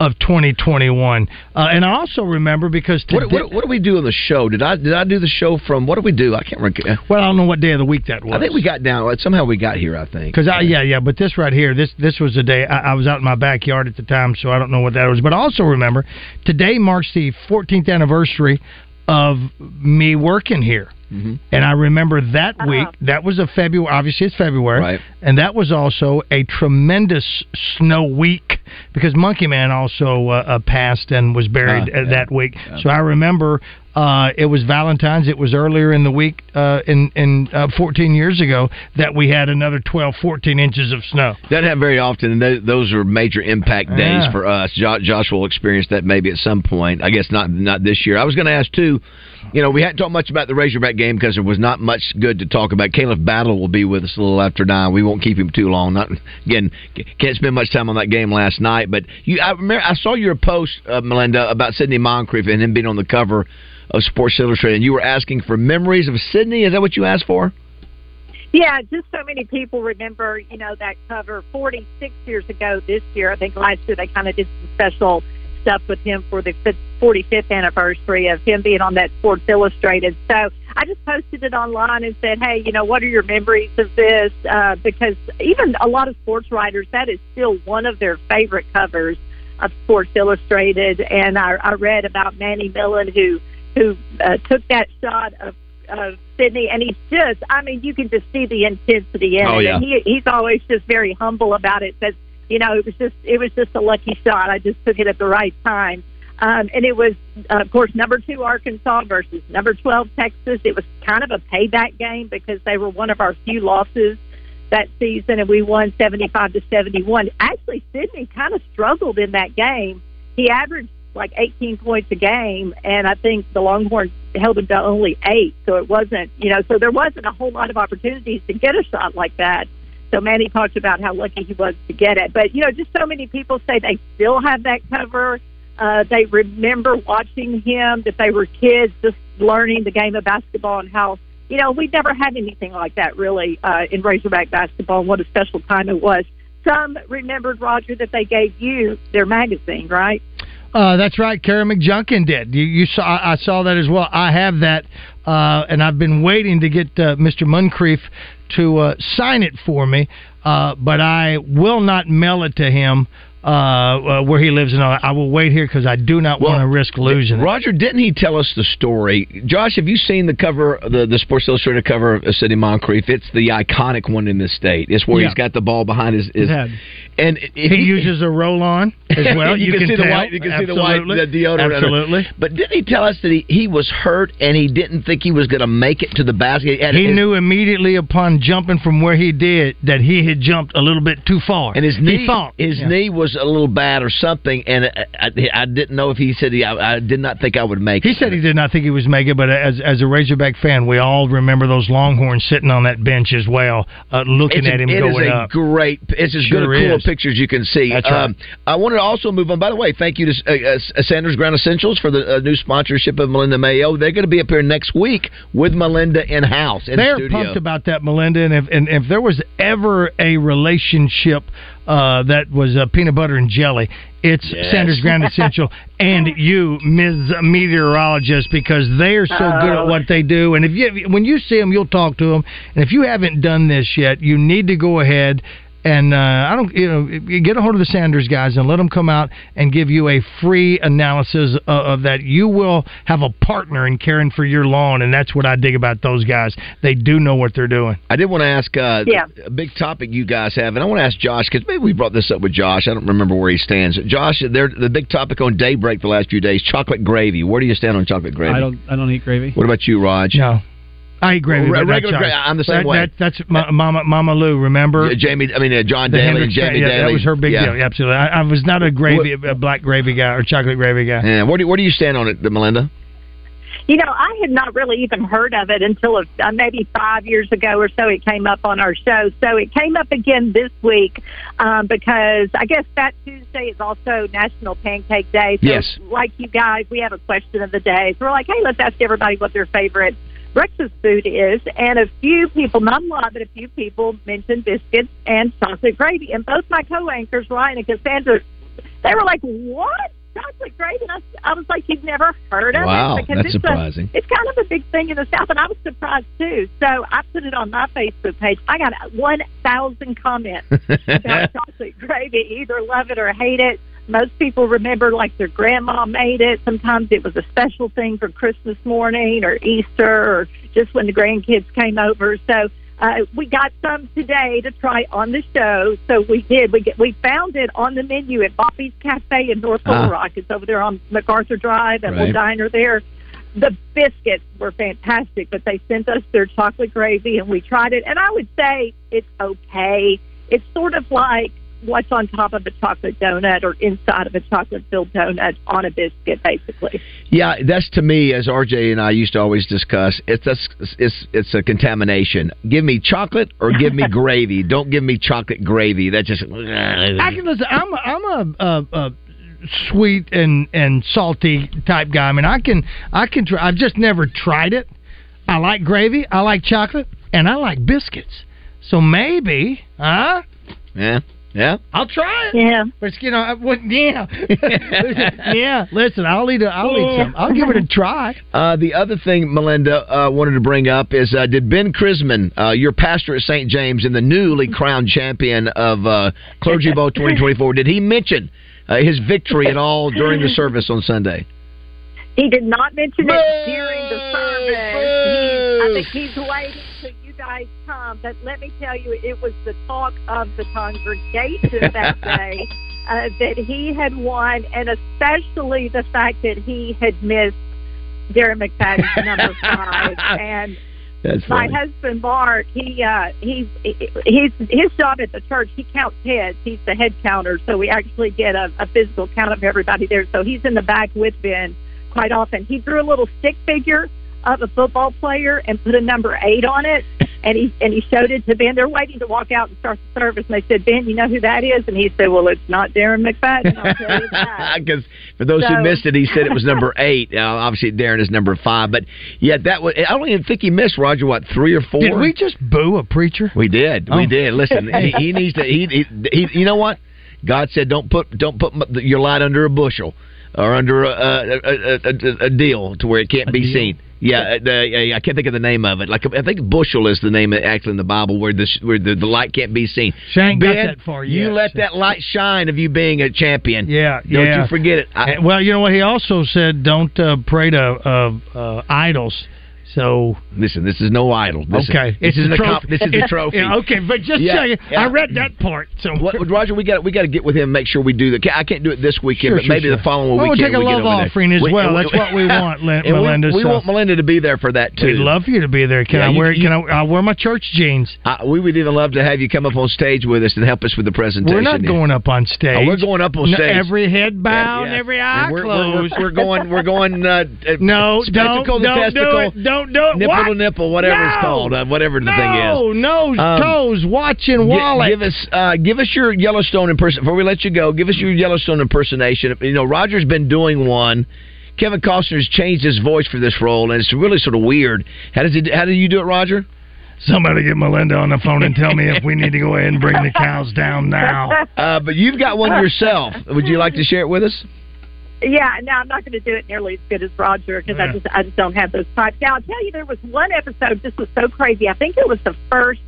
of 2021. Uh, and I also remember because today, What, what, what do we do on the show? Did I did I do the show from what do we do? I can't remember. well, I don't know what day of the week that was. I think we got down. Somehow we got here. I think Because I yeah yeah, but this right here, this this was the day I, I was out in my backyard at the time, so I don't know what that was. But I also remember today marks the 14th anniversary of me working here. Mm-hmm. And I remember that week. That was a February. Obviously, it's February, Right. And that was also a tremendous snow week because Monkey Man also uh, uh, passed and was buried Ah, uh, yeah. that week. Yeah. So I remember uh, it was Valentine's. It was earlier in the week, uh, in in uh, 14 years ago, that we had another 12, 14 inches of snow. Doesn't happen very often, and th- those are major impact days Yeah. for us. Jo- Josh will experience that maybe at some point. I guess not not this year. I was going to ask too. You know, we hadn't talked much about the Razorback game because there was not much good to talk about. Khalif Battle will be with us a little after nine. We won't keep him too long. Not again, can't spend much time on that game last night. But you, I remember, I saw your post, uh, Melinda, about Sidney Moncrief and him being on the cover of Sports Illustrated. And you were asking for memories of Sidney. Is that what you asked for? Yeah, just so many people remember, you know, that cover 46 years ago this year. I think last year they kind of did some special stuff with him for the 45th anniversary of him being on that Sports Illustrated. So I just posted it online and said, hey, you know, what are your memories of this? Uh, because even a lot of sports writers, that is still one of their favorite covers of Sports Illustrated. And I, I read about Manny Millan who who uh, took that shot of of Sidney, and he's just, I mean, you can just see the intensity in Oh, it. yeah. And he, he's always just very humble about it. Says, you know, it was just, it was just a lucky shot. I just took it at the right time. Um, and it was, uh, of course, number two Arkansas versus number 12 Texas. It was kind of a payback game because they were one of our few losses that season, and we won 75 to 71. Actually, Sidney kind of struggled in that game. He averaged like 18 points a game, and I think the Longhorns held him to only eight. So it wasn't, you know, so there wasn't a whole lot of opportunities to get a shot like that. So Manny talked about how lucky he was to get it. But, you know, just so many people say they still have that cover. Uh, they remember watching him, that they were kids just learning the game of basketball and how, you know, we never had anything like that really uh, in Razorback basketball what a special time it was. Some remembered, Roger, that they gave you their magazine, right? Uh, that's right. Kara McJunkin did. You, you saw. I saw that as well. I have that, uh, and I've been waiting to get uh, Mr. Moncrief to uh, sign it for me, uh, but I will not mail it to him uh, uh, where he lives. And all that. I will wait here because I do not want to risk losing. Roger, didn't he tell us the story? Josh, have you seen the cover, the the Sports Illustrated cover of Sidney Moncrief? It's the iconic one in this state. It's where Yeah. he's got the ball behind his. his head. And He uses a roll on as well. you, can, see the tell. white. You can see the white Absolutely. the deodorant. Absolutely. But didn't he tell us that he, he was hurt and he didn't think he was going to make it to the basket? And He his- knew immediately upon jumping from where he did that he had jumped a little bit too far. And his knee, he thought his Yeah. knee was a little bad or something, and I, I, I didn't know if he said he. I, I did not think I would make it. He said he did not think he was mega, but as as a Razorback fan, we all remember those Longhorns sitting on that bench as well, uh, looking It's at him it is going a up. great. It's as Sure good a cool picture as you can see. That's right. Um, I wanted to also move on. By the way, thank you to uh, uh, Sanders Ground Essentials for the uh, new sponsorship of Melinda Mayo. They're going to be up here next week with Melinda in house in They're the pumped about that, Melinda, and if and if there was ever a relationship uh, that was uh, peanut butter and jelly, it's Yes. Sanders Ground Essential and you, Ms. Meteorologist, because they are so good at Oh. what they do. And if you when you see them, you'll talk to them. And if you haven't done this yet, you need to go ahead and uh, I don't, you know, get a hold of the Sanders guys and let them come out and give you a free analysis of, of that. You will have a partner in caring for your lawn, and that's what I dig about those guys. They do know what they're doing. I did want to ask uh, Yeah. a big topic you guys have, and I want to ask Josh because maybe we brought this up with Josh. I don't remember where he stands. Josh, they're, the big topic on Daybreak the last few days: chocolate gravy. Where do you stand on chocolate gravy? I don't. I don't eat gravy. What about you, Raj? No. I agree. gravy. Well, but regular chocolate. gra- I'm the same That- way. that- that's Ma- Mama Mama Lou. Remember? Yeah, Jamie, I mean uh, John The Daly and Jamie yeah, Daly. That was her big yeah. deal. Absolutely. I, I was not a gravy, a black gravy guy or chocolate gravy guy. Yeah. Where do where do you stand on it, Melinda? You know, I had not really even heard of it until uh, maybe five years ago or so. It came up on our show. So it came up again this week um, because I guess Fat Tuesday is also National Pancake Day. So, Yes. like you guys, we have a question of the day. So we're like, hey, let's ask everybody what their favorite breakfast food is. And a few people, not a lot, but a few people mentioned biscuits and chocolate gravy. And both my co-anchors, Ryan and Cassandra, they were like, what? Chocolate gravy? And I, I was like, you've never heard of Wow, it? Because that's it's a- surprising. it's kind of a big thing in the South, and I was surprised too. So I put it on my Facebook page. I got 1,000 comments about chocolate gravy. Either love it or hate it. Most people remember like their grandma made it. Sometimes it was a special thing for Christmas morning or Easter or just when the grandkids came over. So uh, we got some today to try on the show. So we did. We get, we found it on the menu at Bobby's Cafe in North Little Ah. Rock. It's over there on MacArthur Drive, and we'll Right. diner there. The biscuits were fantastic, but they sent us their chocolate gravy, and we tried it. And I would say it's okay. It's sort of like what's on top of a chocolate donut or inside of a chocolate filled donut on a biscuit, basically. Yeah, that's to me, as RJ and I used to always discuss. It's a, it's it's a contamination. Give me chocolate or give me gravy. Don't give me chocolate gravy. That just. I can listen. I'm a, I'm a, a, a sweet and and salty type guy. I mean, I can I can try. I've just never tried it. I like gravy. I like chocolate, and I like biscuits. So maybe, huh? Yeah, yeah. I'll try it. Yeah, but you know, I wouldn't. Yeah, yeah. Listen, I'll eat. A, I'll eat some. I'll give it a try. Uh, the other thing Melinda uh, wanted to bring up is uh, did Ben Krisman, uh, your pastor at St. James and the newly crowned champion of uh, Clergy Bowl 2024, did he mention uh, his victory at all during the service on Sunday? He did not mention it during the service. He, I think he's waiting till you guys come. But let me tell you, it was the talk of the congregation that day uh, that he had won, and especially the fact that he had missed Darren McFadden's number five. And That's my funny. husband Mark, he uh he's he's his job at the church. He counts heads. He's the head counter, so we actually get a, a physical count of everybody there. So he's in the back with Ben quite often. He drew a little stick figure of a football player and put a number eight on it, and he and he showed it to Ben. They're waiting to walk out and start the service, and they said, "Ben, you know who that is?" And he said, "Well, it's not Darren McFadden." I'll tell you that. Because for those who missed it, he said it was number eight. Now, obviously, Darren is number five, but yeah, that was. I don't even think he missed Roger. What three or four? Did we just boo a preacher? We did. Oh. We did. Listen, he, he needs to. He, he, he. You know what? God said, "Don't put don't put your light under a bushel or under a a, a, a, a deal to where it can't be seen." Yeah, uh, I can't think of the name of it. Like I think bushel is the name actually in the Bible where the where the, the light can't be seen. She ain't got that far You yet. let that light shine of you being a champion. Yeah, yeah. Don't yeah. you forget it. I, well, you know what? He also said, "Don't uh, pray to uh, uh, idols." So listen, this is no idol. This okay, is, this is the comp, this is the trophy. yeah, okay, but just Yeah, checking. yeah. I read that part. So What, Roger, we got we got to get with him. and Make sure we do the. I can't do it this weekend, Sure, but sure, maybe sure. the following Well, we'll weekend take a we love offering as We- well. and That's what we want, Lin- we- Melinda, We, so- want Melinda to be there for that too. We'd love for you to be there. Can I you- wear? you- can I? I wear my church jeans. Uh, we would even love to have you come up on stage with us and help us with the presentation. We're not going up on stage. Oh, we're going up on No, stage. every head bowed, every eye closed. We're, we're, we're going. We're going. Uh, uh, No, don't, to don't do it. Don't do it. Nipple What? to nipple, whatever it's called, uh, whatever the no, thing is. nose, Um, toes, watching Gi- wallet. Give us, uh, give us your Yellowstone impersonation before we let you go. Give us your Yellowstone impersonation. You know, Roger's been doing one. Kevin Costner's changed his voice for this role, and it's really sort of weird. How does it? How do you do it, Roger? Somebody get Melinda on the phone and tell me if we need to go ahead and bring the cows down now. Uh, but you've got one yourself. Would you like to share it with us? Yeah, no, I'm not going to do it nearly as good as Roger because I just I just don't have those types. Now I'll tell you, there was one episode. This was so crazy. I think it was the first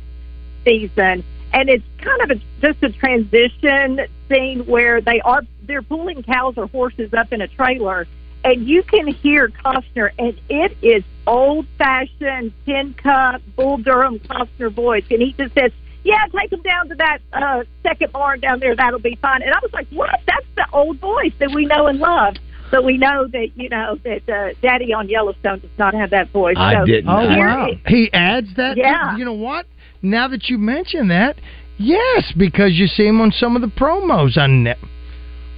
season, and it's kind of a, just a transition scene where they are they're pulling cows or horses up in a trailer, and you can hear Costner, and it is old fashioned tin cup Bull Durham Costner voice, and he just says. Yeah, take them down to that uh, second barn down there. That'll be fine. And I was like, "What? That's the old voice that we know and love." So we know that you know that uh, Daddy on Yellowstone does not have that voice. I so didn't. Oh wow! it- He adds that. Yeah. You know what? Now that you mention that, yes, because you see him on some of the promos on net.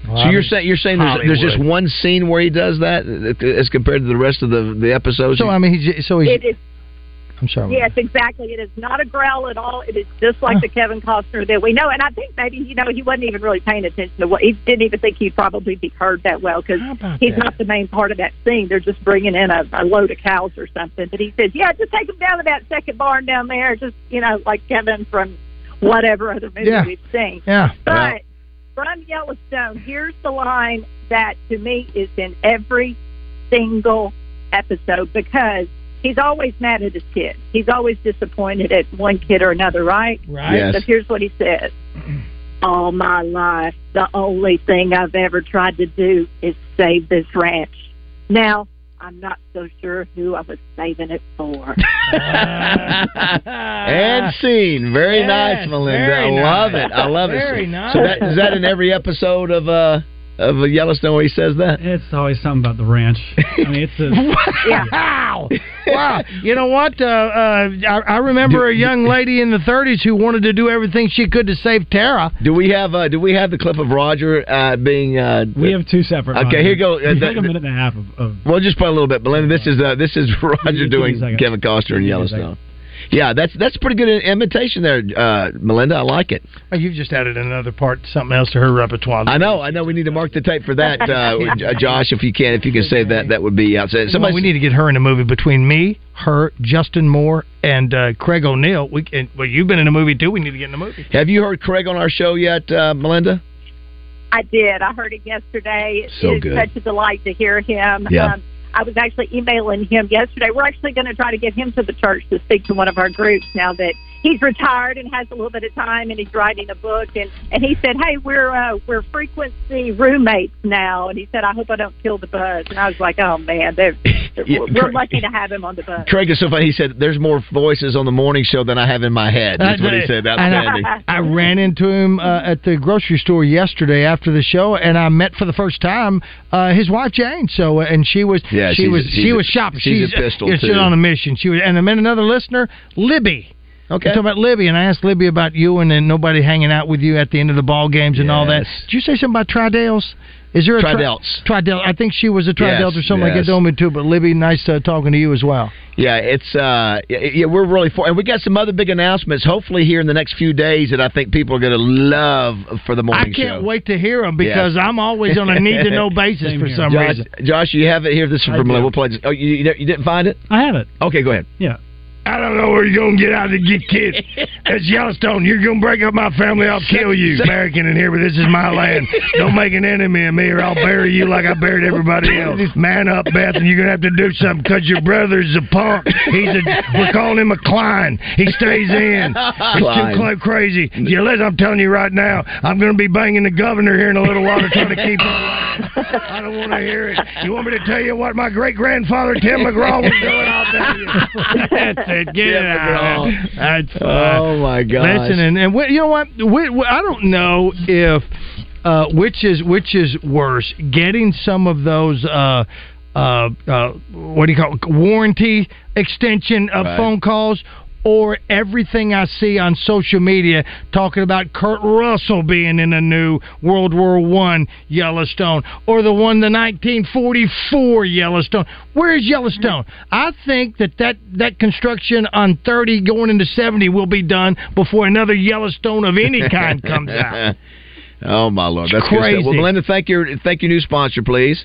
So you're saying you're saying there's, there's just one scene where he does that uh, as compared to the rest of the the episodes. So I mean, he's so he's. It is I'm sorry. Yes, exactly. It is not a growl at all. It is just like the Kevin Costner that we know. And I think maybe you know he wasn't even really paying attention to what he didn't even think he'd probably be heard that well because he's that? not the main part of that scene. They're just bringing in a, a load of cows or something. But he says, "Yeah, just take them down to that second barn down there." Just you know, like Kevin from whatever other movie Yeah. we've seen. Yeah. But from Yellowstone, here's the line that to me is in every single episode because he's always mad at his kid. He's always disappointed at one kid or another, right? Right. Yes. So here's what he says. All my life, the only thing I've ever tried to do is save this ranch. Now, I'm not so sure who I was saving it for. and scene. Very Yes, nice, Melinda. very I love nice. it. I love Very it. So- nice. So that is that in every episode of uh of Yellowstone where he says that? It's always something about the ranch. I mean, it's a Wow! wow! You know what? Uh, uh, I, I remember a young lady in the 30s who wanted to do everything she could to save Tara. Do we have uh, do we have the clip of Roger uh, being? Uh, we have two separate. Okay, ones. here you go. Uh, the- like a minute and a half of. of We'll just play a little bit, Belinda. This is uh, this is Roger Give me a doing second. Kevin Costner in Give me Yellowstone. Yeah, that's that's a pretty good imitation there, uh, Melinda. I like it. Oh, you've just added another part, something else to her repertoire. I know, I know. We need to mark the tape for that, uh, Josh. If you can, if you can save that, that would be outstanding. Somebody, Somebody, we need to get her in a movie between me, her, Justin Moore, and uh, Craig O'Neill. We can, well, you've been in a movie too. We need to get in a movie. have you heard Craig on our show yet, uh, Melinda? I did. I heard it yesterday. It So is good. such a delight to hear him. Yeah. Um, I was actually emailing him yesterday. We're actually going to try to get him to the church to speak to one of our groups now that he's retired and has a little bit of time and he's writing a book and and he said, "Hey, we're uh, we're frequency roommates now." And he said, "I hope I don't kill the buzz." And I was like, "Oh man, they're, they're- Yeah, we're Craig- lucky to have him on the buzz." Craig is so funny. He said, "There's more voices on the morning show than I have in my head." That's what he said. And Outstanding. I, I ran into him uh, at the grocery store yesterday after the show, and I met for the first time uh, his wife Jane. So, uh, and she was Yeah, she she's a- was she a- was shopping. she's a pistol, yeah, she's too. on a mission. She was, and I met another listener, Libby. Okay. Talking about Libby, and I asked Libby about you and then nobody hanging out with you at the end of the ball games and all that. Did you say something about Tridales? Is there a tri- Tridelts. Tridel? I think she was a Tridelt Yes, or something like yes. that. Told me too. But Libby, nice uh, talking to you as well. Yeah, it's uh, yeah, yeah, we're really for, and we got some other big announcements. Hopefully, here in the next few days, that I think people are going to love for the morning. I can't show. wait to hear them because Yes. I'm always on a need to know basis for some Josh, reason. Josh, you have it here. This is from. We'll play. Oh, you you didn't find it? I have it. Okay, go ahead. Yeah. I don't know where you're gonna get out to get kids. That's Yellowstone. You're gonna break up my family. I'll kill you, American in here. But this is my land. Don't make an enemy of me, or I'll bury you like I buried everybody else. Man up, Beth, and you're gonna have to do something because your brother's a punk. He's a. We're calling him a Klein. He stays in. It's too cl- crazy. Yeah, listen, I'm telling you right now. I'm gonna be banging the governor here in a little while to try to keep. I don't want to hear it. You want me to tell you what my great grandfather Tim McGraw was doing? I'll tell you. That's it. Get it out. That's Oh my god! Listen, and, and we, you know what? We, we, I don't know if uh, which is which is worse, getting some of those. Uh, uh, uh, what do you call it? warranty extension of Right. phone calls, or everything I see on social media talking about Kurt Russell being in a new World War One Yellowstone, or the one the 1944 Yellowstone. Where's Yellowstone? I think that that, that construction on 30 going into 70 will be done before another Yellowstone of any kind comes out. oh my lord, that's It's good stuff. crazy. Well, Melinda, thank your thank your new sponsor, please.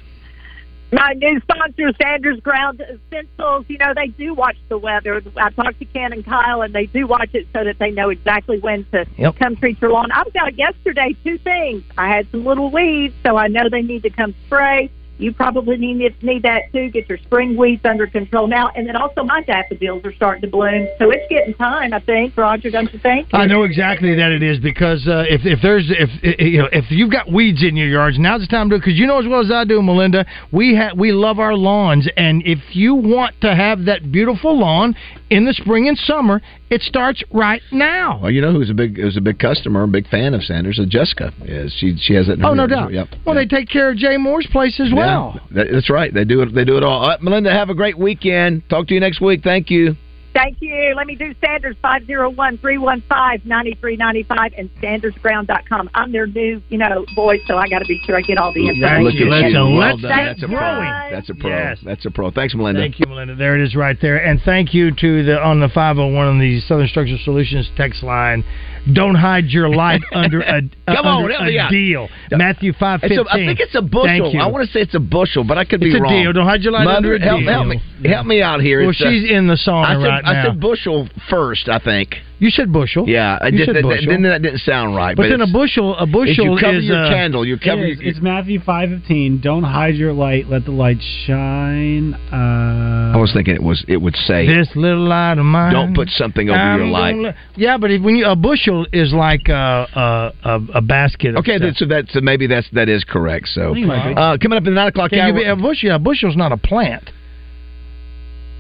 My new sponsor, Sanders Ground Essentials, you know, they do watch the weather. I talked to Ken and Kyle, and they do watch it so that they know exactly when to Yep. come treat your lawn. I was out yesterday, two things. I had some little weeds, so I know they need to come spray. You probably need need that too. Get your spring weeds under control now, and then also my daffodils are starting to bloom, so it's getting time. I think, Roger, don't you think? I know exactly that it is because uh, if if there's if you know if you've got weeds in your yards, now's the time to do because you know as well as I do, Melinda. We ha- we love our lawns, and if you want to have that beautiful lawn in the spring and summer, it starts right now. Well, you know who's a big who's a big customer, a big fan of Sanders. Uh, Jessica is. She she has it. In Oh her- no doubt. Yep. Well, they take care of Jay Moore's place as well. Yeah, that's right. They do it. They do it all. all right, Melinda, have a great weekend. Talk to you next week. Thank you. Thank you. Let me do Sanders five zero one three one five ninety three ninety five and SandersBrown.com. I'm their new, you know, voice, so I got to be sure I get all the information. Look at Let's- you. let's Well done. That's a growing. pro. That's a pro. Yes. That's a pro. Thanks, Melinda. Thank you, Melinda. There it is right there. And thank you to the on the 501 on the Southern Structural Solutions text line. Don't hide your light under a, a, Come on, under help me a out. deal. Matthew It's 515. a, I think it's a bushel. Thank you. I want to say it's a bushel, but I could It's be wrong. It's a deal. Don't hide your light under a help, deal. Help me, help me out here. Well, It's, uh, she's in the sauna I said, right I said bushel first. I think. You said bushel. Yeah, I You just, said that, bushel. Then that didn't sound right. But then a bushel, a bushel is you cover is your uh, candle. You cover It is. your. It's Matthew five fifteen. Don't hide your light. Let the light shine. Uh, I was thinking it was. It would say. This little light of mine. Don't put something over I'm your light. gonna yeah, but if, when you a bushel is like a a, a, a basket. Okay, stuff. then, so that so maybe that's that is correct. So I think it might be. uh, coming up in the nine o'clock Can hour. you a bushel? Yeah, a bushel's not a plant.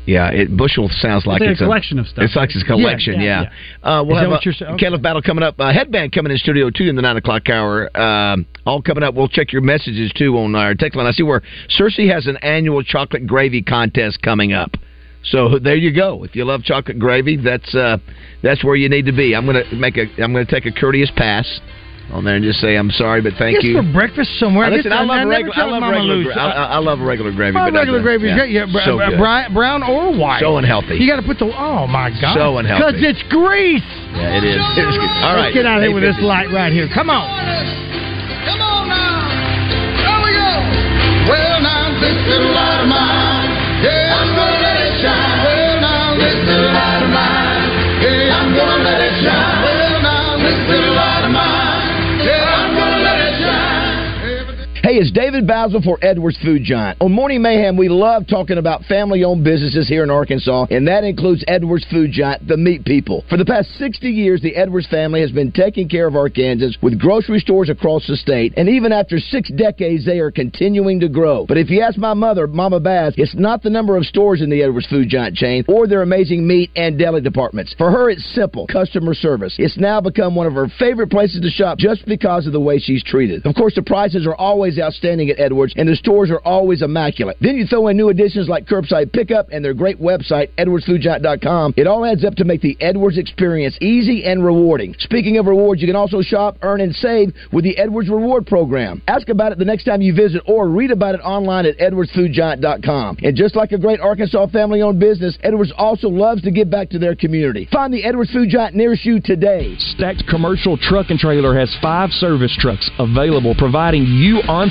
Yeah, it, bushel sounds like it's a it's collection of stuff. It's like it's a collection. Yeah, Yeah. yeah, Uh, we'll Is that have what a you're? Okay. Khalif Battle coming up. Uh, headband coming in studio two in the nine o'clock hour. Um, all coming up. We'll check your messages too on our text line. I see where Searcy has an annual chocolate gravy contest coming up. So there you go. If you love chocolate gravy, that's uh, that's where you need to be. I'm gonna make a. I'm gonna take a courteous pass on there and just say I'm sorry, but thank Guess you. for breakfast somewhere. Now, listen, guess I love never regular. I love Mama regular. Gra- I, I I love regular gravy. Oh, but regular gravy is yeah. great. Yeah, br- so br- good. bri- brown or white. So unhealthy. You got to put the. Oh my god. So unhealthy. Because it's grease. Yeah, it is. It is good. All right, Let's get out of here with this light right here. Come on. Come on now. Here we go. Well, now, this little light of mine. Shine. Well, now, this Hey, it's David Bazzel for Edwards Food Giant. On Morning Mayhem, we love talking about family owned businesses here in Arkansas, and that includes Edwards Food Giant, the meat people. For the past 60 years, the Edwards family has been taking care of Arkansans with grocery stores across the state, and even after six decades, they are continuing to grow. But if you ask my mother, Mama Bass, it's not the number of stores in the Edwards Food Giant chain or their amazing meat and deli departments. For her, it's simple customer service. It's now become one of her favorite places to shop just because of the way she's treated. Of course, the prices are always outstanding at Edwards, and the stores are always immaculate. Then you throw in new additions like curbside pickup and their great website, edwardsfoodgiant.com. It all adds up to make the Edwards experience easy and rewarding. Speaking of rewards, you can also shop, earn, and save with the Edwards Reward Program. Ask about it the next time you visit or read about it online at edwardsfoodgiant.com. And just like a great Arkansas family owned business, Edwards also loves to give back to their community. Find the Edwards Food Giant nearest you today. Stacked Commercial Truck and Trailer has five service trucks available, providing you on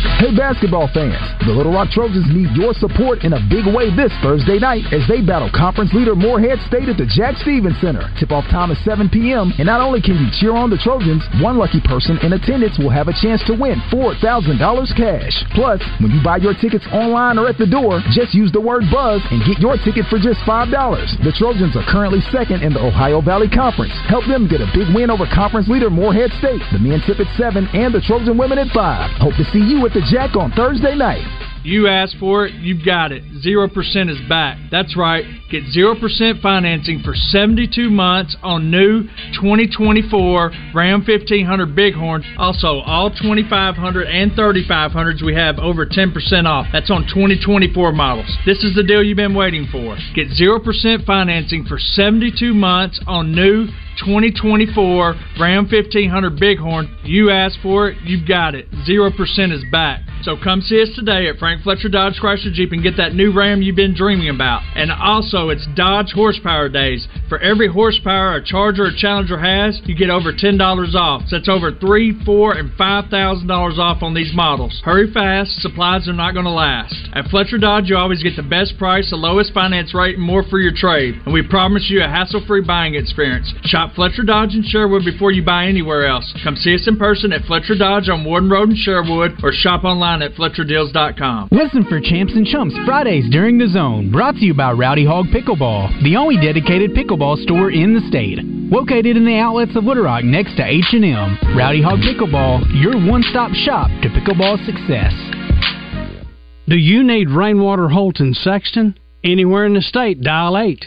Hey, basketball fans, the Little Rock Trojans need your support in a big way this Thursday night as they battle conference leader Morehead State at the Jack Stevens Center. Tip off time is 7 p.m., and not only can you cheer on the Trojans, one lucky person in attendance will have a chance to win $4,000 cash. Plus, when you buy your tickets online or at the door, just use the word BUZZ and get your ticket for just $5. The Trojans are currently second in the Ohio Valley Conference. Help them get a big win over conference leader Morehead State. The men tip at 7 and the Trojan women at 5. Hope to see you at the Jack on Thursday night. You asked for it, you've got it. 0% is back. That's right. Get 0% financing for 72 months on new 2024 Ram 1500 Bighorn. Also, all 2500 and 3500s we have over 10% off. That's on 2024 models. This is the deal you've been waiting for. Get 0% financing for 72 months on new 2024 Ram 1500 Bighorn. You asked for it, you've got it. 0% is back. So come see us today at Frank Fletcher Dodge Chrysler Jeep and get that new Ram you've been dreaming about. And also, it's Dodge Horsepower Days. For every horsepower a Charger or Challenger has, you get over $10 off. So that's over three, four, and five thousand dollars off on these models. Hurry fast, supplies are not going to last. At Fletcher Dodge, you always get the best price, the lowest finance rate, and more for your trade. And we promise you a hassle-free buying experience. Shop Fletcher Dodge in Sherwood before you buy anywhere else. Come see us in person at Fletcher Dodge on Warden Road in Sherwood, or shop online at FletcherDeals.com. Listen for Champs and Chumps Fridays during the zone. Brought to you by Rowdy Hog Pickleball, the only dedicated pickleball store in the state. Located in the outlets of Little Rock next to H&M. Rowdy Hog Pickleball, your one-stop shop to pickleball success. Do you need Rainwater Holton Sexton? Anywhere in the state, dial 8.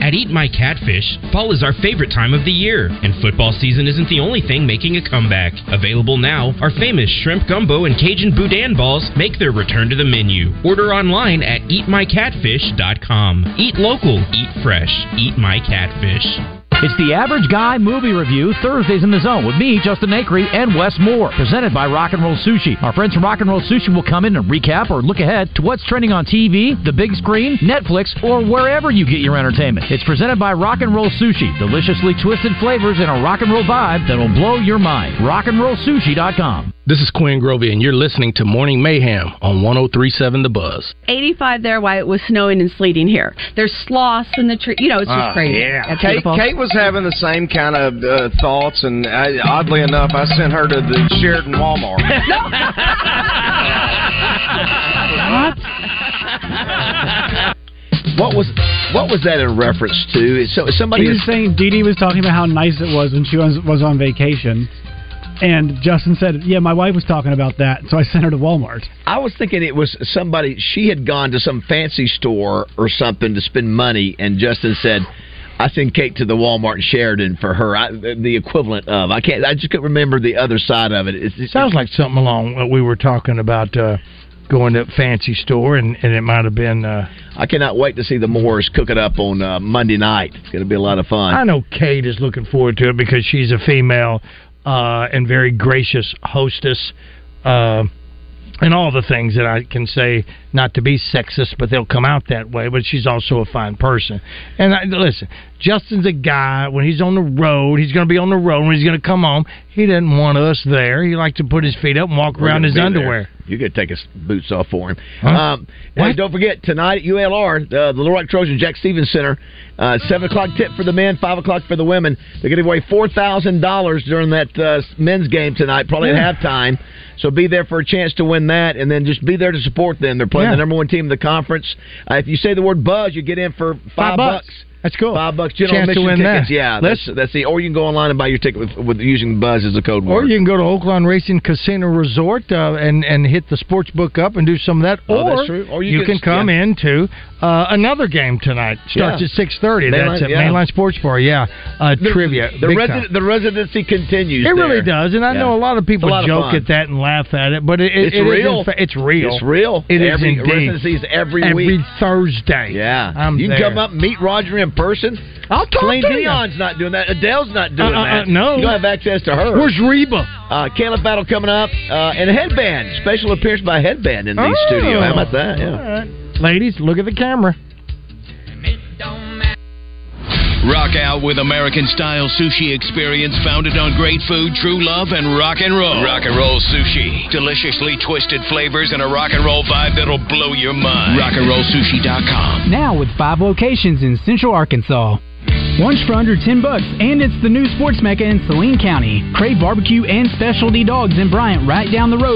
At Eat My Catfish, fall is our favorite time of the year, and football season isn't the only thing making a comeback. Available now, our famous shrimp gumbo and Cajun boudin balls make their return to the menu. Order online at eatmycatfish.com. Eat local, eat fresh, eat my catfish. It's the Average Guy Movie Review Thursdays in the Zone with me, Justin Acri, and Wes Moore, presented by Rock and Roll Sushi. Our friends from Rock and Roll Sushi will come in and recap or look ahead to what's trending on TV, the big screen, Netflix, or wherever you get your entertainment. It's presented by Rock and Roll Sushi, deliciously twisted flavors and a rock and roll vibe that'll blow your mind. RockandRollSushi.com. This is Quinn Grovey, and you're listening to Morning Mayhem on 1037 The Buzz. 85 there while it was snowing and sleeting here. There's sloths in the tree. You know, it's just Ah, crazy. Yeah, That's Kate. Kate was having the same kind of uh, thoughts, and I, oddly enough, I sent her to the Sheridan Walmart. What was what was that in reference to? So somebody he was is saying Dee Dee was talking about how nice it was when she was, was on vacation. And Justin said, Yeah, my wife was talking about that, so I sent her to Walmart. I was thinking it was somebody. She had gone to some fancy store or something to spend money, and Justin said, "I send Kate to the Walmart in Sheridan for her." I, the equivalent of I can't. I just couldn't remember the other side of it. It, it's, Sounds like something along what we were talking about uh, going to a fancy store, and, and it might have been. Uh, I cannot wait to see the Moores cook it up on uh, Monday night. It's going to be a lot of fun. I know Kate is looking forward to it because she's a female uh, and very gracious hostess. Uh, and all the things that I can say, not to be sexist, but they'll come out that way. But she's also a fine person. And I, listen, Justin's a guy. When he's on the road, he's going to be on the road. When he's going to come home, he doesn't want us there. He likes to put his feet up and walk We're around his be there. underwear. You could take his boots off for him. Huh? Um, hey, don't forget tonight at ULR, uh, the Little Rock Trojans, Jack Stevens Center. Uh, Seven o'clock tip for the men, five o'clock for the women. They're going to give away four thousand dollars during that uh, men's game tonight, probably Yeah. at halftime. So be there for a chance to win that, and then just be there to support them. They're playing Yeah. The number one team in the conference. Uh, if you say the word buzz, you get in for five, Five bucks. That's cool. Five bucks. General Chance to admission win tickets. that. Yeah, that's that's the. Or you can go online and buy your ticket with, with using buzz as a code word. Or you can go to Oaklawn Racing Casino Resort uh, and and hit the sports book up and do some of that. Oh, or. Or you you, can- can come yeah. into uh, another game tonight. Starts Yeah. at six thirty. That's at yeah. Mainline Sports Bar. Yeah, uh, The- trivia. The, resi- the residency continues. It really does, and I know a lot of people lot joke fun. at that and laugh at it, but it, it, It's it is real. fa- it's real. It's real. It is every, indeed. Residencies every, Every week. Thursday. Yeah. I'm you can there. come up meet Roger in person. I'll talk Celine to you. Dion's not doing that. Adele's not doing Uh, uh, uh, that. no. You don't have access to her. Where's Reba? Uh, Khalif Battle coming up. Uh, and headband. Special appearance by headband in the Oh. studio. How about that? Yeah. Right. Ladies, look at the camera. Rock out with American style sushi experience founded on great food, true love, and rock and roll. Rock and roll sushi. Deliciously twisted flavors and a rock and roll vibe that'll blow your mind. Rockandrollsushi.com. Now with five locations in Central Arkansas. Lunch for under 10 bucks, and it's the new sports mecca in Saline County. Crave barbecue and specialty dogs in Bryant right down the road